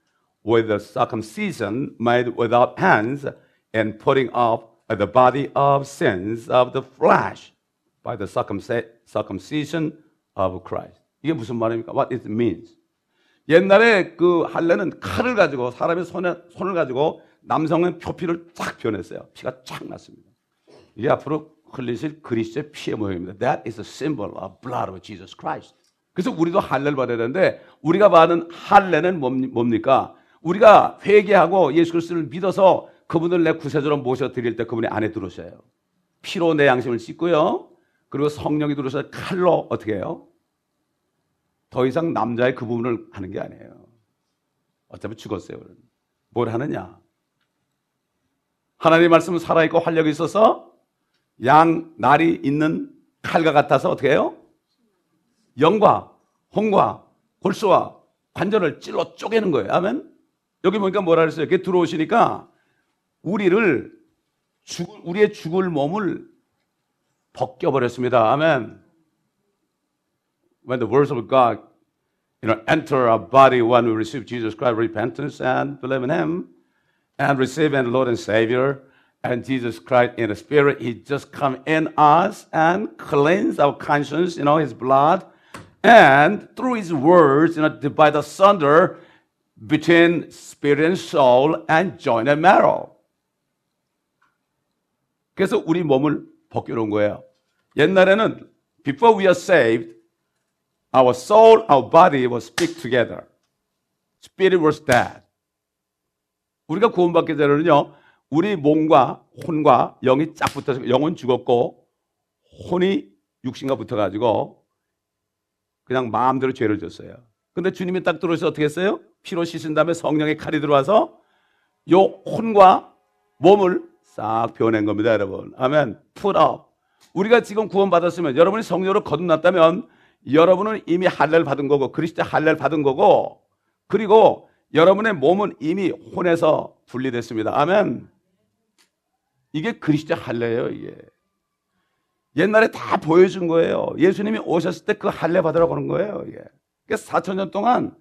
with the circumcision made without hands, and putting off the body of sins of the flesh by the circumcision of Christ. 이게 무슨 말입니까? What it means? 옛날에 그 할례는 칼을 가지고 사람의 손에 손을 가지고 남성은 표피를 쫙 변했어요. 피가 쫙 났습니다. 이게 앞으로 흘리실 그리스도의 피의 모형입니다. That is a symbol of blood of Jesus Christ. 그래서 우리도 할례를 받아야 되는데 우리가 받은 할례는 뭡니까? 우리가 회개하고 예수 그리스도를 믿어서 그분을 내 구세주로 모셔 드릴 때 그분의 안에 들어오셔요. 피로 내 양심을 씻고요. 그리고 성령이 들어서 칼로 어떻게 해요? 더 이상 남자의 그 부분을 하는 게 아니에요. 어차피 죽었어요. 뭘 하느냐? 하나님의 말씀은 살아있고 활력이 있어서 양, 날이 있는 칼과 같아서 어떻게 해요? 영과 홍과 골수와 관절을 찔러 쪼개는 거예요. 아멘? 여기 보니까 뭐라 그랬어요? 이렇게 들어오시니까 우리를 죽, 우리의 죽을 몸을 벗겨버렸습니다. 아멘. When the words of God you know, enter our body when we receive Jesus Christ, repentance and believe in Him, and receive Him Lord and Savior, and Jesus Christ in the Spirit, He just come in us and cleanse our conscience, you know, His blood, and through His words, you know, divide asunder between spirit and soul and joint and marrow. 그래서 우리 몸을 벗겨놓은 거예요. 옛날에는 before we are saved, our soul, our body was speak together. Spirit was dead. 우리가 구원받기 전에는요, 우리 몸과 혼과 영이 쫙 붙어서 영은 죽었고 혼이 육신과 붙어가지고 그냥 마음대로 죄를 졌어요. 근데 주님이 딱 들어오셔서 어떻게 했어요? 피로 씻은 다음에 성령의 칼이 들어와서 요 혼과 몸을 싹 변한 겁니다, 여러분. 아멘. Up. 우리가 지금 구원받았으면 여러분이 성령으로 거듭났다면 여러분은 이미 할례를 받은 거고 그리스도 할례를 받은 거고 그리고 여러분의 몸은 이미 혼에서 분리됐습니다. 아멘. 이게 그리스도 할례예요, 이게. 옛날에 다 보여준 거예요. 예수님이 오셨을 때 그 할례 받으라고 하는 거예요, 이게. 그러니까 4천 년 동안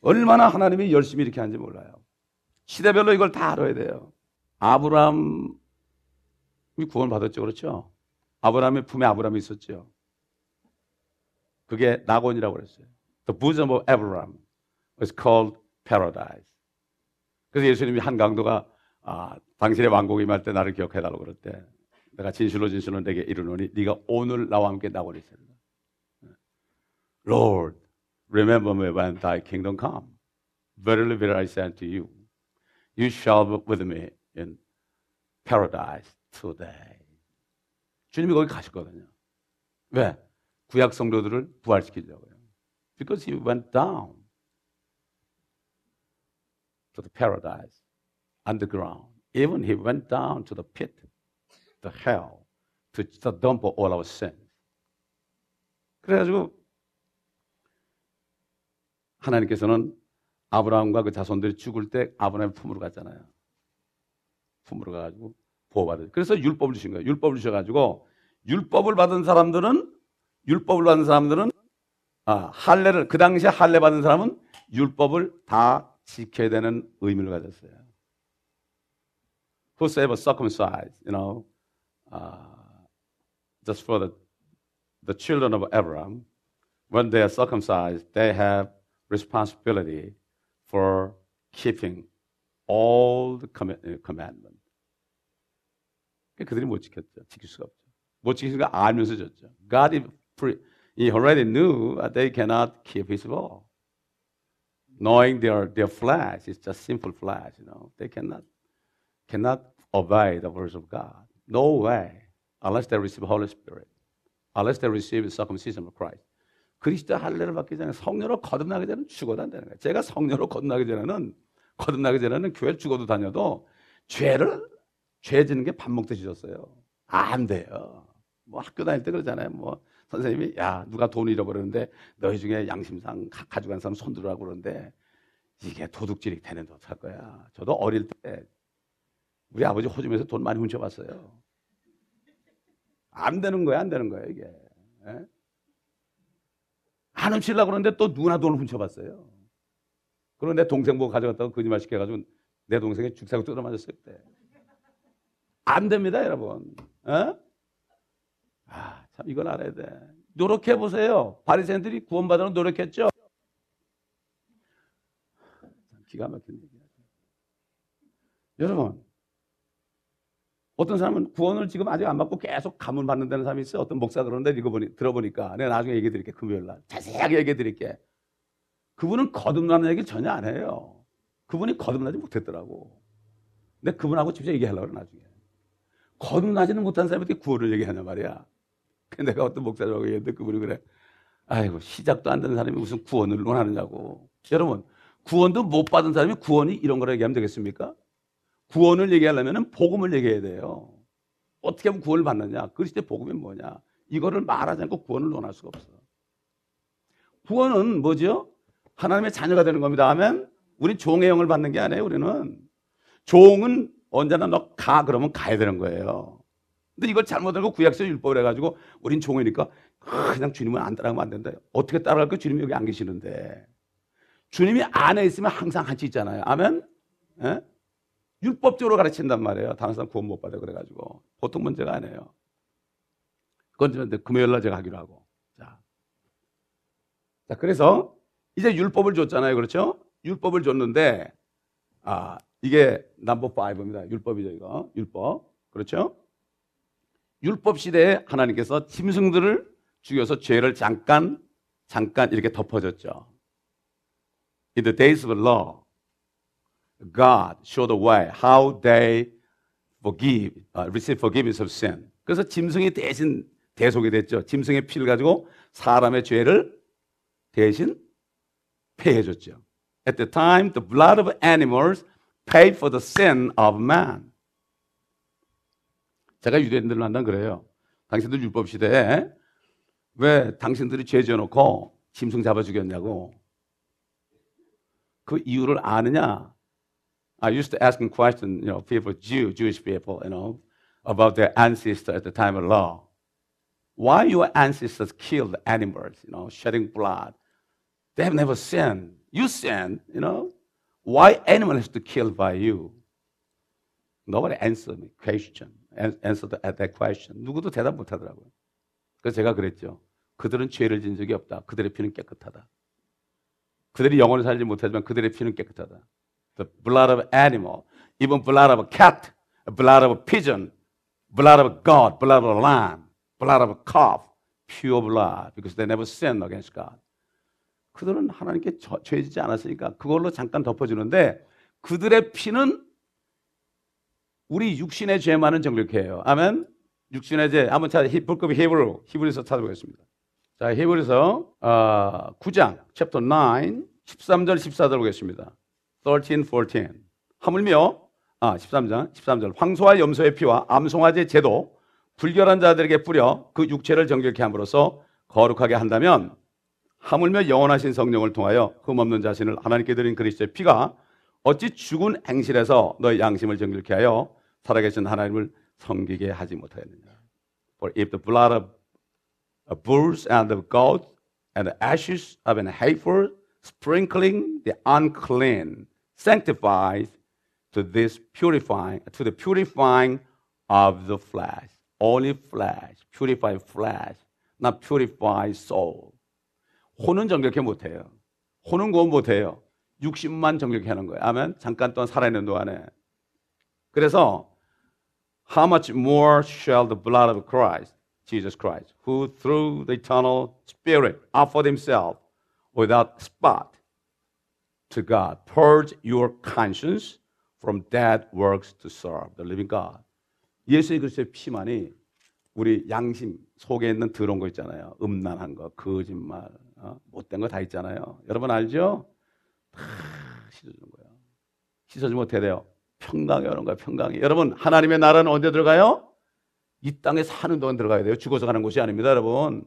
얼마나 하나님이 열심히 이렇게 하는지 몰라요. 시대별로 이걸 다 알아야 돼요. 아브라함이 구원 받았죠, 그렇죠? 아브라함의 품에 아브라함이 있었죠. 그게 낙원이라고 그랬어요. The bosom of Abraham was called paradise. 그래서 예수님이 한 강도가 아, 당신의 왕국이 임할 때 나를 기억해달라고 때 내가 진실로 진실로 내게 이르노니 네가 오늘 나와 함께 낙원에 있으리라. Lord, remember me when thy kingdom come. Verily, verily, I say unto you, you shall be with me in paradise today. 주님이 거기 가셨거든요. 왜? 구약 성도들을 부활시키려고요. Because he went down to the paradise underground. Even he went down to the pit, the hell, to, to dump all our sins. 그래가지고 하나님께서는 아브라함과 그 자손들이 죽을 때 아브라함의 품으로 갔잖아요. 품으로 가가지고 보호받을. 그래서 율법을 주신 거예요. 율법을 주셔가지고 율법을 받은 사람들은 율법을 받은 사람들은 아, 할례를 그 당시에 할례 받은 사람은 율법을 다 지켜야 되는 의무를 가졌어요. Whosoever circumcised, you know, uh, just for the the children of Abraham, when they are circumcised, they have responsibility for keeping all the commandment. 그들이 못 지켰죠. 지킬 수가 없죠. 못 지키니까 알면서 졌죠. God he already knew they cannot keep his law. Knowing their their flesh is just simple flesh, you know. They cannot cannot obey the words of God. No way. Unless they receive Holy Spirit. Unless they receive the circumcision of Christ. 그리스도 할례를 받기 전에 성녀로 거듭나기 전에는 죽어도 안 되는 거예요. 제가 성녀로 거듭나기 전에는 거듭나기 전에는 교회 죽어도 다녀도 죄를 죄 지는 게 밥 먹듯이 졌어요. 안 돼요. 뭐 학교 다닐 때 그러잖아요. 뭐 선생님이 야 누가 돈 잃어버렸는데 너희 중에 양심상 가, 가져간 사람 손 들으라고 그러는데 이게 도둑질이 되는데 어떡할 거야. 저도 어릴 때 우리 아버지 호주에서 돈 많이 훔쳐봤어요. 안 되는 거야, 안 되는 거야, 이게. 예? 안 훔치려고 그러는데 또 누구나 돈을 훔쳐봤어요. 내 동생 보고 가져갔다고 거짓말 시켜가지고 내 동생이 죽사고 뜯어 맞았어요, 그때. 안 됩니다, 여러분. 어? 아, 참, 이걸 알아야 돼. 노력해 보세요. 바리새인들이 구원받으러 노력했죠? 기가 막힌 얘기야. 여러분, 어떤 사람은 구원을 지금 아직 안 받고 계속 가문 받는다는 사람이 있어요. 어떤 목사 그러는데 읽어보니, 들어보니까 내가 나중에 얘기해 드릴게. 금요일 날. 자세하게 얘기해 드릴게. 그분은 거듭나는 얘기 전혀 안 해요. 그분이 거듭나지 못했더라고. 근데 그분하고 직접 얘기하려고 그래, 나중에. 거듭나지는 못한 어떻게 구원을 얘기하냐 말이야. 내가 어떤 목사라고 얘기했는데 그분이 그래. 아이고, 시작도 안 된 사람이 무슨 구원을 논하느냐고. 여러분, 구원도 못 받은 사람이 구원이 이런 거라 얘기하면 되겠습니까? 구원을 얘기하려면 복음을 얘기해야 돼요. 어떻게 하면 구원을 받느냐? 그리스도의 복음이 뭐냐? 이거를 말하지 않고 구원을 논할 수가 없어. 구원은 뭐죠? 하나님의 자녀가 되는 겁니다. 아멘? 우리 종의 영을 받는 게 아니에요, 우리는. 종은 언제나 너 가, 그러면 가야 되는 거예요. 근데 이걸 잘못 알고 구약서 율법을 해가지고 우린 종이니까 그냥 주님은 안 따라가면 안 된다. 어떻게 따라갈 까 주님이 여기 안 계시는데. 주님이 안에 있으면 항상 같이 있잖아요. 아멘? 예? 율법적으로 가르친단 말이에요. 다른 사람 구원 못 받아 그래가지고 보통 문제가 아니에요. 그건 이제 금요일 날 제가 하기로 하고. 자, 자 그래서 이제 율법을 줬잖아요, 그렇죠? 율법을 줬는데 아 이게 넘버 5입니다. 율법이죠, 이거 율법, 그렇죠? 율법 시대에 하나님께서 짐승들을 죽여서 죄를 잠깐 잠깐 이렇게 덮어줬죠. In the days of law, God showed the way how they forgive, uh, receive forgiveness of sin. 그래서 짐승이 대신 대속이 됐죠. 짐승의 피를 가지고 사람의 죄를 대신 폐해 줬죠. At the time, the blood of animals paid for the sin of man. 제가 유대인들을 만난 그래요. 당신들 율법 시대에 왜 당신들이 죄 지어놓고 짐승 잡아 죽였냐고. 그 이유를 아느냐? I used to asking question, you know, people, Jew, Jewish people, you know, about their ancestors at the time of law. Why your ancestors killed animals, you know, shedding blood? They have never sinned. You sinned, you know. Why animal has to kill by you? Nobody answered me question, an- answered at that question. 누구도 대답 못 하더라고요. 그래서 제가 그랬죠. 그들은 죄를 진 적이 없다. 그들의 피는 깨끗하다. 그들이 영원히 살지 못하지만 그들의 피는 깨끗하다. The blood of animal, even blood of a cat, blood of a pigeon, blood of God, blood of a lamb, blood of a calf, pure blood, because they never sinned against God. 그들은 하나님께 저- 죄지지 않았으니까 그걸로 잠깐 덮어주는데 그들의 피는 우리 육신의 죄만은 정력해 해요. 아멘. 육신의 죄. 한번 찾아 불급 히브리 히브리서 찾아보겠습니다. 자, 히브리서 어, 9장 챕터 9 13절 14절 보겠습니다. 13 14. 하물며 아, 13장 13절 황소와 염소의 피와 암송아지의 제도 불결한 자들에게 뿌려 그 육체를 정결케 함으로써 거룩하게 한다면 하물며 영원하신 성령을 통하여 흠없는 자신을 하나님께 드린 그리스도의 피가 어찌 죽은 행실에서 너의 양심을 정결케 하여 살아계신 하나님을 섬기게 하지 못하였느냐. For if the blood of a bulls and of goats and the ashes of an heifer sprinkling the unclean sanctifies to this purifying to the purifying of the flesh only flesh purify flesh not purify soul 혼은 정결케 못해요 혼은 구원 못해요 육신만 정결케 하는 거예요 아멘 잠깐 동안 살아있는 동안에 그래서 how much more shall the blood of Christ, Jesus Christ, who through the eternal Spirit offered himself without spot to God, purge your conscience from dead works to serve the living God. 예수의 그리스도의 피만이 우리 양심 속에 있는 더러운 거 있잖아요. 음란한 거, 거짓말, 어? 못된 거 다 있잖아요. 여러분 알죠? 다 씻어주는 거예요. 씻어주지 못해야 돼요. 평강에 오는 거예요. 평강이. 여러분 하나님의 나라는 언제 들어가요? 이 땅에 사는 동안 들어가야 돼요. 죽어서 가는 곳이 아닙니다, 여러분.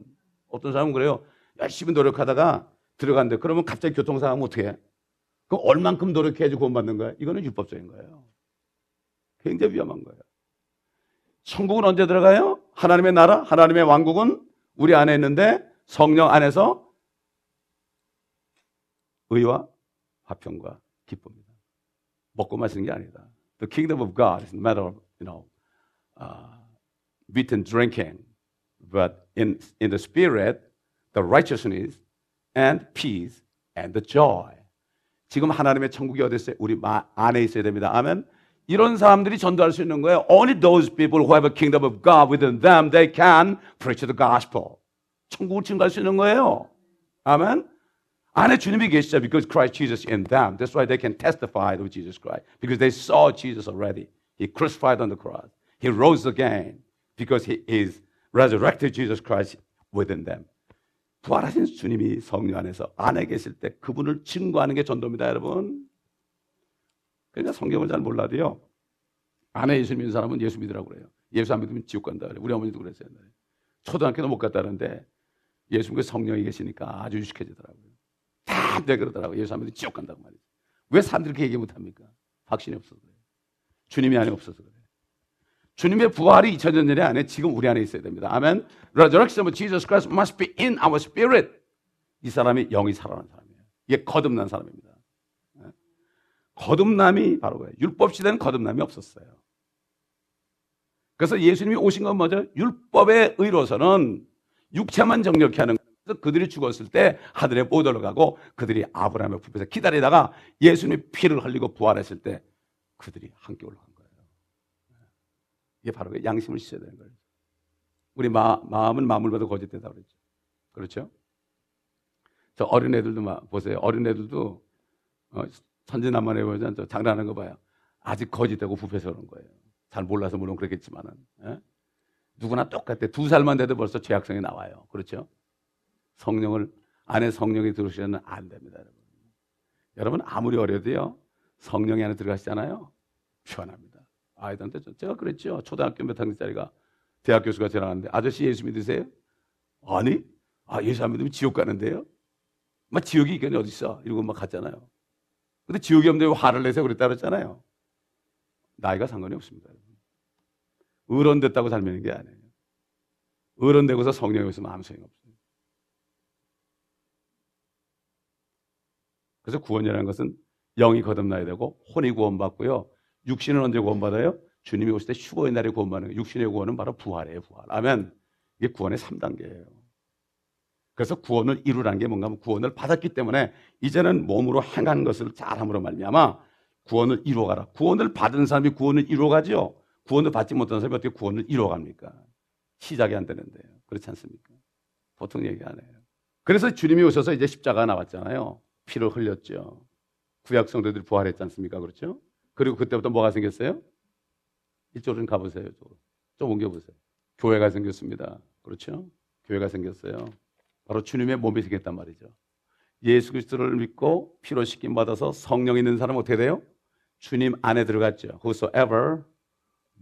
어떤 사람은 그래요. 열심히 노력하다가 들어간대. 그러면 갑자기 교통사고하면 어떻게 해? 그럼 얼만큼 노력해야지 구원받는 거예요? 이거는 율법적인 거예요. 굉장히 위험한 거예요. 천국은 언제 들어가요? 하나님의 나라, 하나님의 왕국은 우리 안에 있는데 성령 안에서 의와 화평과 기쁨입니다. 먹고 마시는 게 아니다. The kingdom of God is a matter of, you know, uh, meat and drinking, but in, in the spirit, the righteousness and peace and the joy. 지금 하나님의 천국이 어디 있어요? 우리 마, 안에 있어야 됩니다. 아멘. 이런 사람들이 전도할 수 있는 거예요. Only those people who have a kingdom of God within them, they can preach the gospel. 천국을 증거할 수 있는 거예요. 아멘. 안에 주님이 계시죠. Because Christ Jesus in them. That's why they can testify to Jesus Christ. Because they saw Jesus already. He crucified on the cross. He rose again. Because he is resurrected Jesus Christ within them. 부활하신 주님이 성령 안에서 안에 계실 때 그분을 증거하는 게 전도입니다, 여러분. 그러니까 성경을 잘 몰라도요. 안에 예수 믿는 사람은 예수 믿으라고 그래요. 예수 안 믿으면 지옥 간다 그래요. 우리 어머니도 그랬어요. 초등학교도 못 갔다는데 예수 믿고 성령이 계시니까 아주 유식해지더라고요. 다들 그러더라고요. 예수 안 믿으면 지옥 간다고 말이죠. 왜 사람들이 그렇게 얘기 못합니까? 확신이 없어서 그래요. 주님이 안에 없어서 그래요. 주님의 부활이 2000년 전에 안에 지금 우리 안에 있어야 됩니다. 아멘. Resurrection of Jesus Christ must be in our spirit. 이 사람이 영이 살아난 사람이에요. 이게 거듭난 사람입니다. 예. 거듭남이 바로 그예요 율법 시대는 거듭남이 없었어요. 그래서 예수님이 오신 건 뭐죠? 율법의 의로서는 육체만 정력케 하는 그들이 죽었을 때 하늘에 못 올라가고 그들이 아브라함의 부에서 기다리다가 예수님이 피를 흘리고 부활했을 때 그들이 함께 올라간 거예요. 이게 바로 그 양심을 씻어야 되는 거예요. 우리 마, 마음은 마음을 봐도 거짓되다 그랬죠. 그렇죠? 저 어린애들도 막 보세요. 어린애들도 어, 천진난만해 보자 저 장난하는 거 봐요. 아직 거짓되고 부패서 그런 거예요. 잘 몰라서 물론 그렇겠지만은 예? 누구나 똑같아. 두 살만 돼도 벌써 죄악성이 나와요. 그렇죠? 성령을 안에 성령이 들어오시면 안 됩니다, 여러분. 여러분 아무리 어려도요 성령이 안에 들어가시잖아요. 편합니다. 아이들한테 저- 제가 그랬죠. 초등학교 몇 학년짜리가 대학 교수가 전화하는데 아저씨 예수 믿으세요? 아니, 아 예수 안 믿으면 지옥 가는데요. 막 지옥이 이게 어디 있어? 이러고 막 갔잖아요. 근데 지옥이 없는데 화를 내서 그랬다 그랬잖아요. 나이가 상관이 없습니다. 의론됐다고 살면 게 아니에요. 의론되고서 성령이 없으면 아무 소용 없어요. 그래서 구원이라는 것은 영이 거듭나야 되고 혼이 구원받고요. 육신은 언제 구원받아요? 주님이 오실 때 휴거의 날에 구원받는 거예요. 육신의 구원은 바로 부활이에요. 부활. 아멘. 이게 구원의 3단계예요. 그래서 구원을 이루라는 게 뭔가 하면 구원을 받았기 때문에 이제는 몸으로 행한 것을 잘함으로 말미암아 구원을 이루어가라. 구원을 받은 사람이 구원을 이루어가죠. 구원을 받지 못한 사람이 어떻게 구원을 이루어갑니까? 시작이 안 되는데요. 그렇지 않습니까? 보통 얘기 안 해요. 그래서 주님이 오셔서 이제 십자가 나왔잖아요. 피를 흘렸죠. 구약 성도들이 부활했지 않습니까? 그렇죠? 그리고 그때부터 뭐가 생겼어요? 이쪽으로 좀 가보세요. 좀 옮겨보세요. 교회가 생겼습니다. 그렇죠? 교회가 생겼어요. 바로 주님의 몸이 생겼단 말이죠. 예수 그리스도를 믿고 피로 씻김 받아서 성령 있는 사람은 어떻게 돼요? 주님 안에 들어갔죠. Whosoever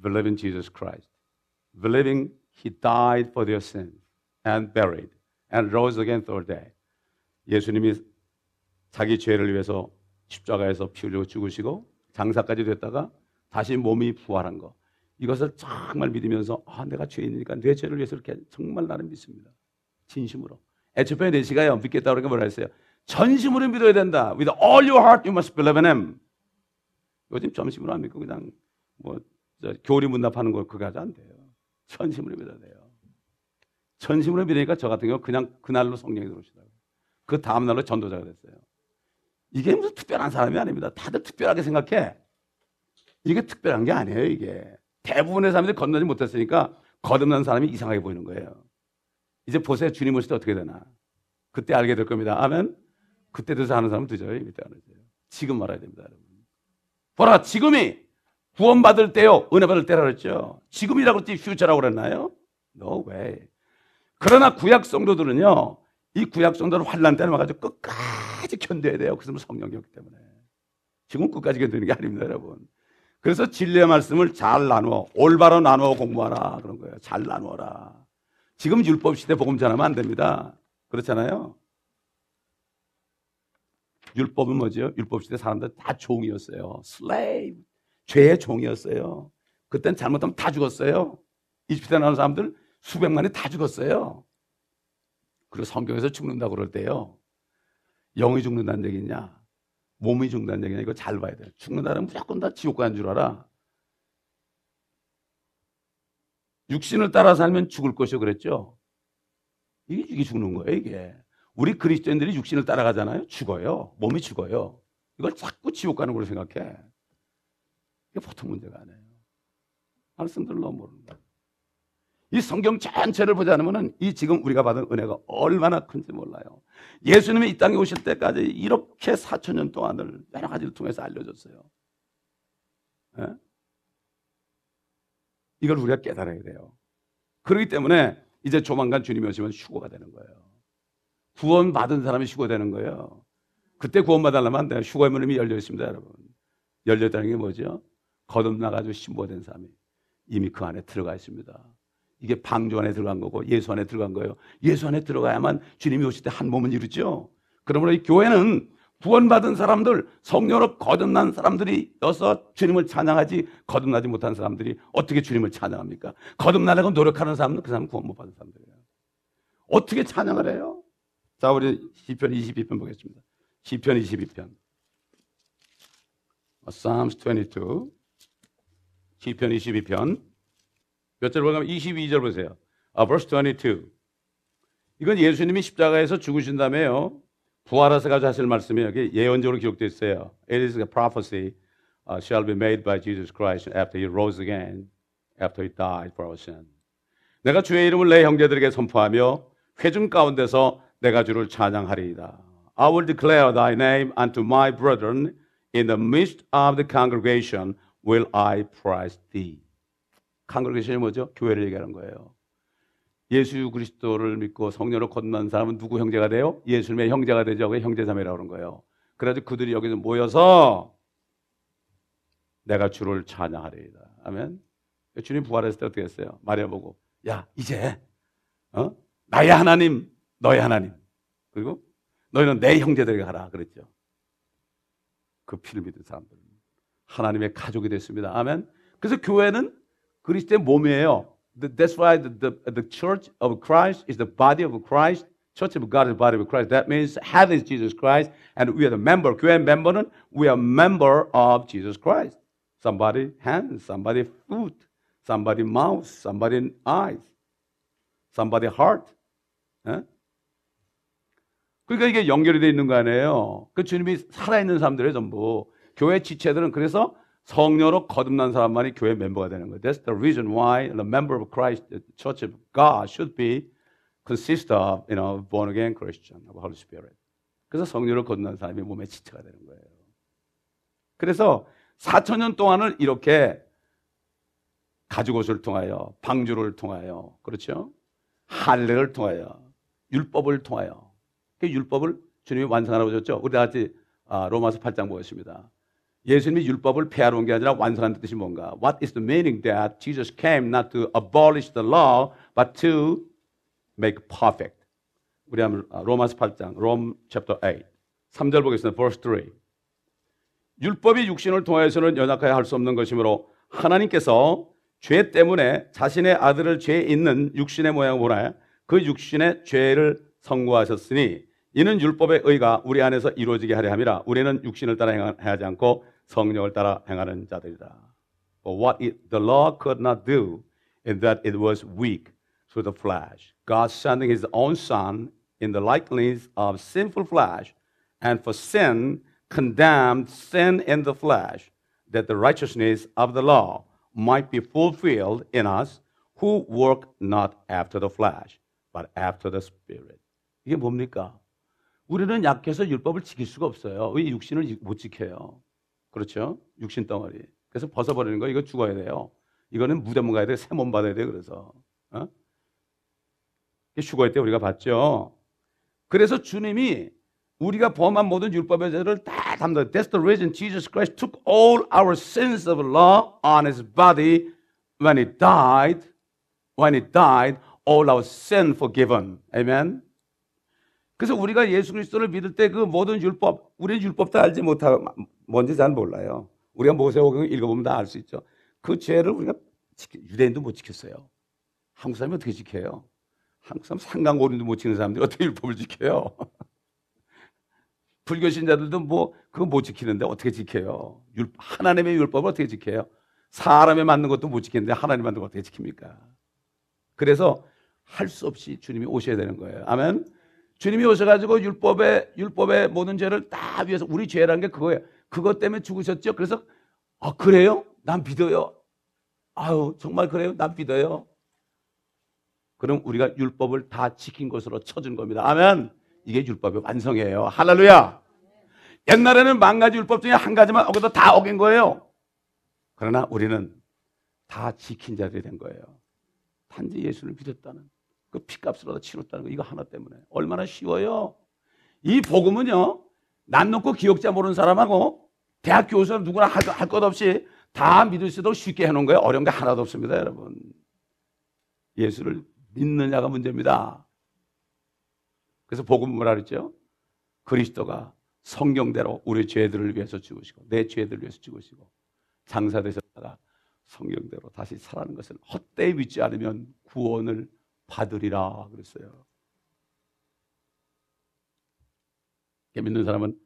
believe in Jesus Christ, believing He died for their sins and buried and rose again third day. 예수님이 자기 죄를 위해서 십자가에서 피 흘리고 죽으시고 장사까지 됐다가 다시 몸이 부활한 거. 이것을 정말 믿으면서 아, 내가 죄인이니까 내 죄를 위해서 이렇게 정말 나는 믿습니다. 진심으로. 에초페 네시가요 믿겠다 그러니까 뭐라 했어요? 전심으로 믿어야 된다. With all your heart you must believe in him. 요즘 점심으로 안 믿고 그냥 뭐 교리 문답하는 거 그거 하지 안 돼요. 전심으로 믿어야 돼요. 전심으로 믿으니까 저 같은 경우 그냥 그날로 성령이 들어오시더라고요. 그 다음 날로 전도자가 됐어요. 이게 무슨 특별한 사람이 아닙니다. 다들 특별하게 생각해. 이게 특별한 게 아니에요, 이게. 대부분의 사람들이 건너지 못했으니까 거듭난 사람이 이상하게 보이는 거예요. 이제 보세요. 주님 오실 때 어떻게 되나. 그때 알게 될 겁니다. 아멘. 그때 돼서 하는 사람은 늦어요. 이미 때 늦어요. 지금 말아야 됩니다, 여러분. 보라, 지금이 구원받을 때요. 은혜 받을 때라 그랬죠. 지금이라고 했지 퓨처라고 그랬나요? No way. 그러나 구약 성도들은요. 이 구약 성도를 환란 때는 와가지고 끝까지 견뎌야 돼요. 그 사람은 성령이었기 때문에. 지금 끝까지 견디는 게 아닙니다, 여러분. 그래서 진리의 말씀을 잘 나누어 올바로 나누어 공부하라 그런 거예요. 잘 나누어라. 지금 율법 시대 복음 전하면 안 됩니다. 그렇잖아요. 율법은 뭐죠? 율법 시대 사람들 다 종이었어요. 슬레이브. 죄의 종이었어요. 그땐 잘못하면 다 죽었어요. 이집트에 나온 사람들 수백만이 다 죽었어요. 그리고 성경에서 죽는다고 그럴 때요. 영이 죽는다는 얘기냐? 몸이 죽는다는 얘기냐? 이거 잘 봐야 돼요. 죽는다는 무조건 다 지옥 가는 줄 알아. 육신을 따라 살면 죽을 것이요 그랬죠. 이게, 이게 죽는 거예요, 이게. 우리 그리스도인들이 육신을 따라가잖아요. 죽어요. 몸이 죽어요. 이걸 자꾸 지옥 가는 걸로 생각해. 이게 보통 문제가 아니에요. 말씀들 너무 모른다. 이 성경 전체를 보지 않으면 이 지금 우리가 받은 은혜가 얼마나 큰지 몰라요. 예수님이 이 땅에 오실 때까지 이렇게 4천 년 동안을 여러 가지를 통해서 알려줬어요. 네? 이걸 우리가 깨달아야 돼요. 그렇기 때문에 이제 조만간 주님이 오시면 휴고가 되는 거예요. 구원 받은 사람이 휴고 되는 거예요. 그때 구원 받으려면 안 돼요. 휴고의 문이 열려 있습니다, 여러분. 열렸다는 게 뭐죠? 거듭나가지고 신부된 사람이 이미 그 안에 들어가 있습니다. 이게 방주 안에 들어간 거고 예수 안에 들어간 거예요. 예수 안에 들어가야만 주님이 오실 때 한 몸은 이루죠. 그러므로 이 교회는 구원받은 사람들, 성령으로 거듭난 사람들이 여서 주님을 찬양하지 거듭나지 못한 사람들이 어떻게 주님을 찬양합니까? 거듭나려고 노력하는 사람은 그 사람은 구원 못 받은 사람들이에요. 어떻게 찬양을 해요? 자, 우리 시편 22편 보겠습니다. 시편 22편. Psalms 22. 시편 22편. 몇 절 보면 22절 보세요. 아, verse 22. 이건 예수님이 십자가에서 죽으신 다음에요. 부활하서 가지고 하실 말씀이에요. 예언적으로 기록되어 있어요. It is a prophecy uh, shall be made by Jesus Christ after he rose again, after he died for our sin. 내가 주의 이름을 내 형제들에게 선포하며 회중 가운데서 내가 주를 찬양하리이다. I will declare thy name unto my brethren in the midst of the congregation will I praise thee. Congregation이 뭐죠? 교회를 얘기하는 거예요. 예수 그리스도를 믿고 성령으로 건넌 사람은 누구 형제가 돼요? 예수님의 형제가 되죠. 그게 형제자매라고 그런 거예요. 그래서 그들이 여기서 모여서 내가 주를 찬양하리이다. 아멘. 주님 부활했을 때 어떻게 했어요? 말해보고 야 이제 어? 나의 하나님 너의 하나님 그리고 너희는 내 형제들에게 가라 그랬죠. 그 피를 믿은 사람들. 하나님의 가족이 됐습니다. 아멘. 그래서 교회는 그리스도의 몸이에요. That's why the, the, the church of Christ is the body of Christ. Church of God is the body of Christ. That means head is Jesus Christ and we are the member. 교회 멤버는 we are member of Jesus Christ. Somebody hand, somebody foot, somebody mouth, somebody eyes, somebody heart. 예? 그러니까 이게 연결이 돼 있는 거 아니에요. 그 주님이 살아있는 사람들의 전부. 교회 지체들은 그래서 성녀로 거듭난 사람만이 교회 멤버가 되는 거예요. That's the reason why the member of Christ, the Church of God, should be consist of, you know, born again Christian of Holy Spirit. 그래서 성녀로 거듭난 사람이 몸의 지체가 되는 거예요. 그래서 4천 년 동안을 이렇게 가죽옷을 통하여, 방주를 통하여, 그렇죠? 할례를 통하여, 율법을 통하여, 그 율법을 주님이 완성하라고 줬죠. 우리 다 같이 아, 로마서 8장 보겠습니다. 예수님이 율법을 폐하러 온 게 아니라 완성하는 뜻이 뭔가? What is the meaning that Jesus came not to abolish the law, but to make perfect? 우리 한번 아, 로마서 8장, Rome chapter 8. 3절 보겠습니다. verse 3. 율법이 육신을 통하여서는 연약하여 할 수 없는 것이므로 하나님께서 죄 때문에 자신의 아들을 죄 있는 육신의 모양을 보내 그 육신의 죄를 선고하셨으니 이는 율법의 의가 우리 안에서 이루어지게 하려 함이라 우리는 육신을 따라 행하지 않고 성령을 따라 행하는 자들이다. But what it, the law could not do is that it was weak through the flesh. God sending his own son in the likeness of sinful flesh and for sin condemned sin in the flesh that the righteousness of the law might be fulfilled in us who work not after the flesh but after the spirit. 이게 뭡니까? 우리는 약해서 율법을 지킬 수가 없어요. 왜 육신을 못 지켜요? 그렇죠? 육신 덩어리. 그래서 벗어버리는 거 이거 죽어야 돼요. 이거는 무덤 가야 돼. 새몸 받아야 돼. 그래서 어? 죽어야 때 우리가 봤죠. 그래서 주님이 우리가 범한 모든 율법의 죄를 다 담당. That's the reason Jesus Christ took all our sins of law on his body when he died. When he died, all our sin forgiven. Amen. 그래서 우리가 예수 그리스도를 믿을 때 그 모든 율법, 우리는 율법도 알지 못하고 뭔지 잘 몰라요. 우리가 모세오경 읽어보면 다 알 수 있죠. 그 죄를 우리가 지켜, 유대인도 못 지켰어요. 한국 사람이 어떻게 지켜요? 한국 사람 상강고린도 못 지키는 사람들이 어떻게 율법을 지켜요? 불교 신자들도 뭐 그거 못 지키는데 어떻게 지켜요? 율, 하나님의 율법을 어떻게 지켜요? 사람에 맞는 것도 못 지키는데 하나님 맞는 걸 어떻게 지킵니까? 그래서 할 수 없이 주님이 오셔야 되는 거예요. 아멘. 주님이 오셔가지고 율법의 율법의 모든 죄를 다 위해서 우리 죄라는 게 그거예요. 그것 때문에 죽으셨죠. 그래서 아 그래요? 난 믿어요. 아유 정말 그래요? 난 믿어요. 그럼 우리가 율법을 다 지킨 것으로 쳐준 겁니다. 아멘. 이게 율법의 완성이에요. 할렐루야. 옛날에는 만 가지 율법 중에 한 가지만 어겨도 다 어긴 거예요. 그러나 우리는 다 지킨 자들이 된 거예요. 단지 예수를 믿었다는 그 피값으로 치렀다는 거 이거 하나 때문에 얼마나 쉬워요. 이 복음은요. 난 놓고 기억자 모르는 사람하고 대학 교수는 누구나 할 것 없이 다 믿을 수도 쉽게 해놓은 거예요. 어려운 게 하나도 없습니다, 여러분. 예수를 믿느냐가 문제입니다. 그래서 복음 뭐라 그랬죠? 그리스도가 성경대로 우리 죄들을 위해서 죽으시고 내 죄들을 위해서 죽으시고 장사되셨다가 성경대로 다시 살아는 것을 헛되이 믿지 않으면 구원을 받으리라 그랬어요. 믿는 사람은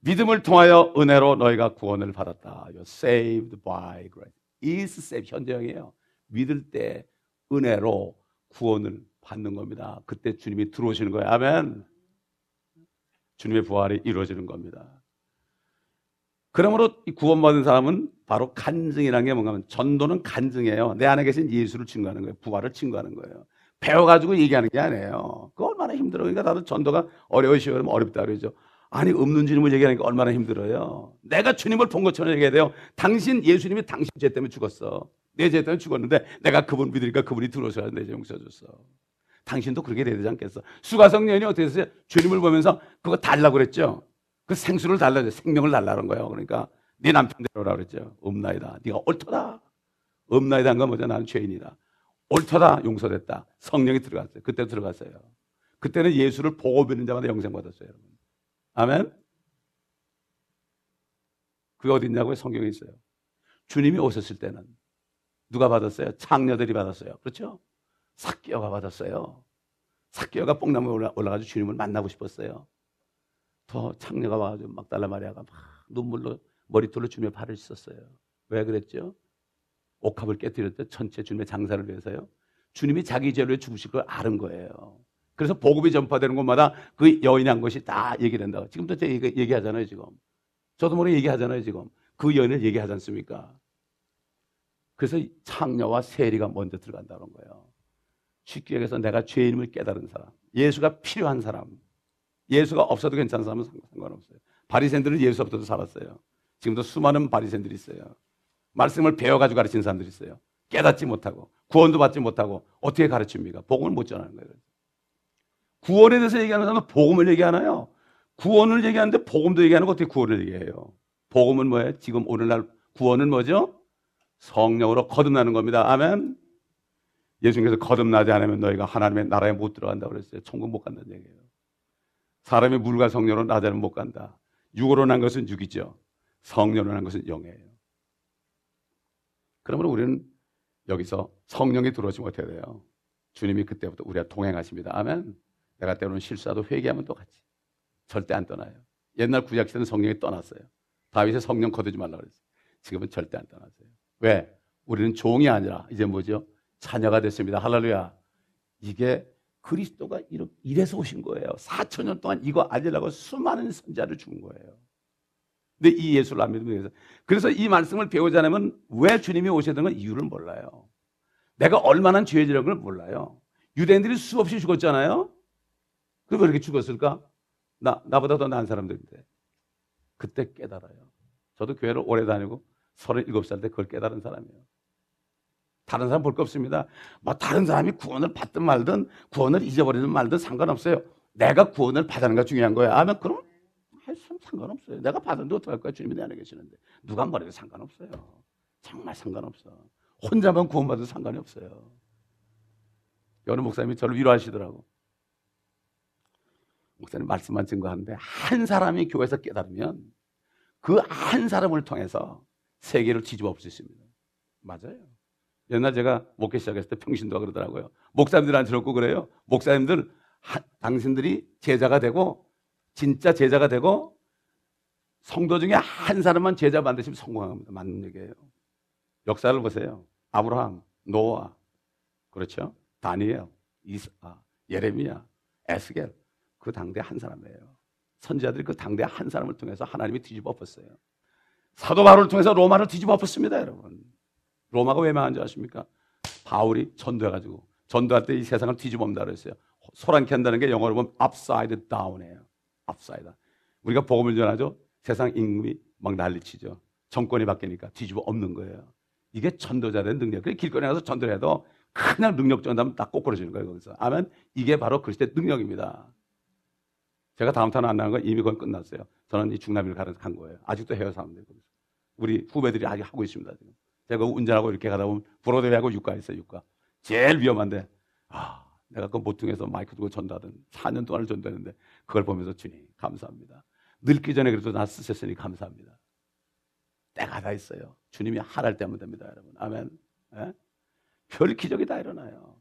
믿음을 통하여 은혜로 너희가 구원을 받았다. You're saved by grace. is saved 현재형이에요. 믿을 때 은혜로 구원을 받는 겁니다. 그때 주님이 들어오시는 거예요. 아멘. 주님의 부활이 이루어지는 겁니다. 그러므로 구원받은 사람은 바로 간증이라는 게 뭔가 하면 전도는 간증이에요. 내 안에 계신 예수를 증거하는 거예요. 부활을 증거하는 거예요. 배워가지고 얘기하는 게 아니에요. 그 얼마나 힘들어요. 그러니까 나도 전도가 어려우시고 그러면 어렵다 그러죠. 아니 없는 주님을 얘기하니까 얼마나 힘들어요. 내가 주님을 본 것처럼 얘기해야 돼요. 당신 예수님이 당신 죄 때문에 죽었어. 내 죄 때문에 죽었는데 내가 그분 믿으니까 그분이 들어오셔서 내죄 용서 줬어. 당신도 그렇게 돼야 되지 않겠어? 수가성년이 어떻게 했어요? 주님을 보면서 그거 달라고 그랬죠. 그 생수를 달라고 생명을 달라는 거예요. 그러니까 네 남편 데려오라 그랬죠. 없나이다. 네가 옳더라. 없나이다 한건 뭐죠? 나는 죄인이다. 옳더라. 용서됐다. 성령이 들어갔어요. 그때 들어갔어요. 그때는 예수를 보고 믿는 자마다 영생 받았어요, 여러분. 아멘. 그게 어디 있냐고요? 성경에 있어요. 주님이 오셨을 때는 누가 받았어요? 창녀들이 받았어요. 그렇죠? 삭개어가 받았어요. 삭개어가 뽕나무에 올라, 올라가서 주님을 만나고 싶었어요. 더 창녀가 와가지고 막달라 마리아가 막 눈물로 머리털로 주님의 발을 씻었어요. 왜 그랬죠? 옥합을 깨뜨렸대 전체 주님의 장사를 위해서요. 주님이 자기 죄로 죽으실 걸 아는 거예요. 그래서 복음이 전파되는 곳마다 그 여인이 한 것이 다 얘기된다고. 지금도 제가 얘기, 얘기 하잖아요, 지금. 저도 모르게 얘기하잖아요, 지금. 그 여인을 얘기하지 않습니까? 그래서 창녀와 세리가 먼저 들어간다는 거예요. 쉽게 얘기해서 내가 죄인임을 깨달은 사람, 예수가 필요한 사람, 예수가 없어도 괜찮은 사람은 상관없어요. 바리새인들은 예수 없어도 살았어요. 지금도 수많은 바리새인들이 있어요. 말씀을 배워가지고 가르치는 사람들이 있어요. 깨닫지 못하고 구원도 받지 못하고 어떻게 가르칩니까? 복음을 못 전하는 거예요. 구원에 대해서 얘기하는 사람은 복음을 얘기하나요? 구원을 얘기하는데 복음도 얘기하는 거 어떻게 구원을 얘기해요? 복음은 뭐예요? 지금 오늘날 구원은 뭐죠? 성령으로 거듭나는 겁니다. 아멘. 예수님께서 거듭나지 않으면 너희가 하나님의 나라에 못 들어간다고 그랬어요. 천국 못 간다는 얘기예요. 사람이 물과 성령으로 않으면 못 간다. 육으로 난 것은 육이죠. 성령으로 난 것은 영이에요. 그러면 우리는 여기서 성령이 들어오지 못해야 돼요. 주님이 그때부터 우리와 동행하십니다. 아멘. 내가 때로는 실수하도 회개하면 똑같이. 절대 안 떠나요. 옛날 구약 시대는 성령이 떠났어요. 다윗의 성령 거두지 말라 그랬어요. 지금은 절대 안 떠났어요. 왜? 우리는 종이 아니라 이제 뭐죠? 자녀가 됐습니다. 할렐루야. 이게 그리스도가 이래서 오신 거예요. 4천 년 동안 이거 알리려고 수많은 선자를 준 거예요. 근데 이 예수를 안 믿으면 그래서 그래서 이 말씀을 배우지 않으면 왜 주님이 오셔야 는 이유를 몰라요. 내가 얼마나 죄지라는 걸 몰라요. 유대인들이 수없이 죽었잖아요. 그왜 이렇게 죽었을까? 나, 나보다 더 나은 사람들인데. 그때 깨달아요. 저도 교회를 오래 다니고 37살 때 그걸 깨달은 사람이에요. 다른 사람 볼 거 없습니다. 뭐 다른 사람이 구원을 받든 말든 구원을 잊어버리든 말든 상관없어요. 내가 구원을 받는 게 중요한 거예요. 아면 그럼 상관없어요. 내가 받은데 어떡할 거야? 주님이 내 안에 계시는데. 누가 말해도 상관없어요. 정말 상관없어. 혼자만 구원받아도 상관이 없어요. 여느 목사님이 저를 위로하시더라고. 목사님 말씀만 증거하는데 한 사람이 교회에서 깨달으면 그 한 사람을 통해서 세계를 뒤집어 있습니다. 맞아요. 옛날 제가 목회 시작했을 때 평신도가 그러더라고요. 목사님들한테 들었고 그래요. 목사님들 하, 당신들이 제자가 되고 진짜 제자가 되고 성도 중에 한 사람만 제자 만드시면 성공합니다. 맞는 얘기예요. 역사를 보세요. 아브라함, 노아, 그렇죠? 다니엘, 이사, 예레미야, 에스겔 그 당대 한 사람이에요. 선지자들이 그 당대 한 사람을 통해서 하나님이 뒤집어 엎었어요. 사도 바울을 통해서 로마를 뒤집어 엎었습니다, 여러분. 로마가 왜 망한 줄 아십니까? 바울이 전도해가지고 전도할 때 이 세상을 뒤집어 엎는다 그랬어요. 소란케 한다는 게 영어로 보면 upside down이에요. Upside. 우리가 복음을 전하죠. 세상 임금이 막 난리치죠. 정권이 바뀌니까 뒤집어 엎는 거예요. 이게 전도자된 능력. 그 길거리 에 가서 전도를 해도 그냥 능력 전하면 딱 꼬꾸러지는 거예요, 거기서. 아멘. 이게 바로 그리스도의 능력입니다. 제가 다음 탄안 나는 건 이미 건 끝났어요. 저는 이 중남미를 간 거예요. 아직도 헤어서 하면 되고. 우리 후배들이 아직 하고 있습니다, 지금. 제가 운전하고 이렇게 가다 보면 브로드웨이하고 육가 있어요, 육가. 제일 위험한데, 아, 내가 그 모퉁에서 마이크 두고 전도하던 4년 동안을 전도했는데, 그걸 보면서 주님, 감사합니다. 늙기 전에 그래도 나 쓰셨으니 감사합니다. 때가 다 있어요. 주님이 하랄 때 하면 됩니다, 여러분. 아멘. 예? 별 기적이 다 일어나요.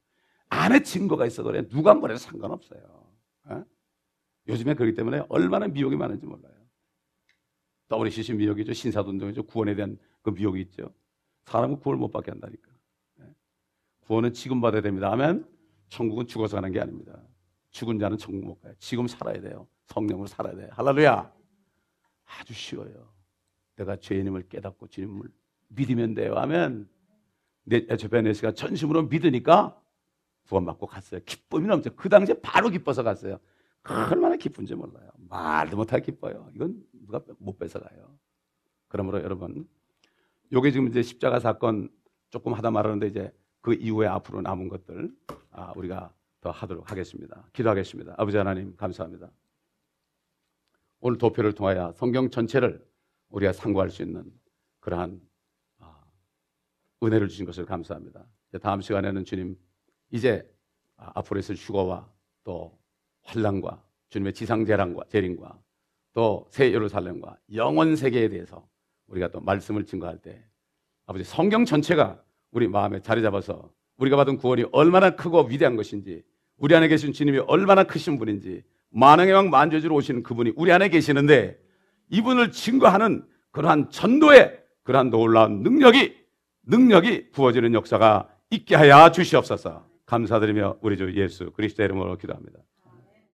안에 증거가 있어도 그래. 누가 뭐래도 상관없어요. 예? 요즘에 그렇기 때문에 얼마나 미혹이 많은지 몰라요. WCC 미혹이죠. 신사돈동이죠. 구원에 대한 그 미혹이 있죠. 사람은 구원을 못 받게 한다니까. 예? 구원은 지금 받아야 됩니다. 아멘. 천국은 죽어서 가는 게 아닙니다. 죽은 자는 천국 못 가요. 지금 살아야 돼요. 성령으로 살아야 돼요. 할렐루야. 아주 쉬워요. 내가 죄인임을 깨닫고 주님을 믿으면 돼요. 하면 내 에초베네스가 전심으로 믿으니까 구원받고 갔어요. 기쁨이 넘쳐. 그 당시에 바로 기뻐서 갔어요. 얼마나 기쁜지 몰라요. 말도 못하게 기뻐요. 이건 누가 못 뺏어가요. 그러므로 여러분, 요게 지금 이제 십자가 사건 조금 하다 말하는데 이제 그 이후에 앞으로 남은 것들 아, 우리가 더 하도록 하겠습니다. 기도하겠습니다. 아버지 하나님 감사합니다. 오늘 도표를 통하여 성경 전체를 우리가 상고할 수 있는 그러한 아, 은혜를 주신 것을 감사합니다. 다음 시간에는 주님 이제 아, 앞으로 있을 휴거와 또 환란과 주님의 지상 재난과 재림과 또 새 예루살렘과 영원 세계에 대해서 우리가 또 말씀을 증거할 때 아버지 성경 전체가 우리 마음에 자리 잡아서 우리가 받은 구원이 얼마나 크고 위대한 것인지 우리 안에 계신 주님이 얼마나 크신 분인지 만왕의 왕 만주주로 오시는 그분이 우리 안에 계시는데 이분을 증거하는 그러한 전도의 그러한 놀라운 능력이 능력이 부어지는 역사가 있게 하여 주시옵소서. 감사드리며 우리 주 예수 그리스도의 이름으로 기도합니다.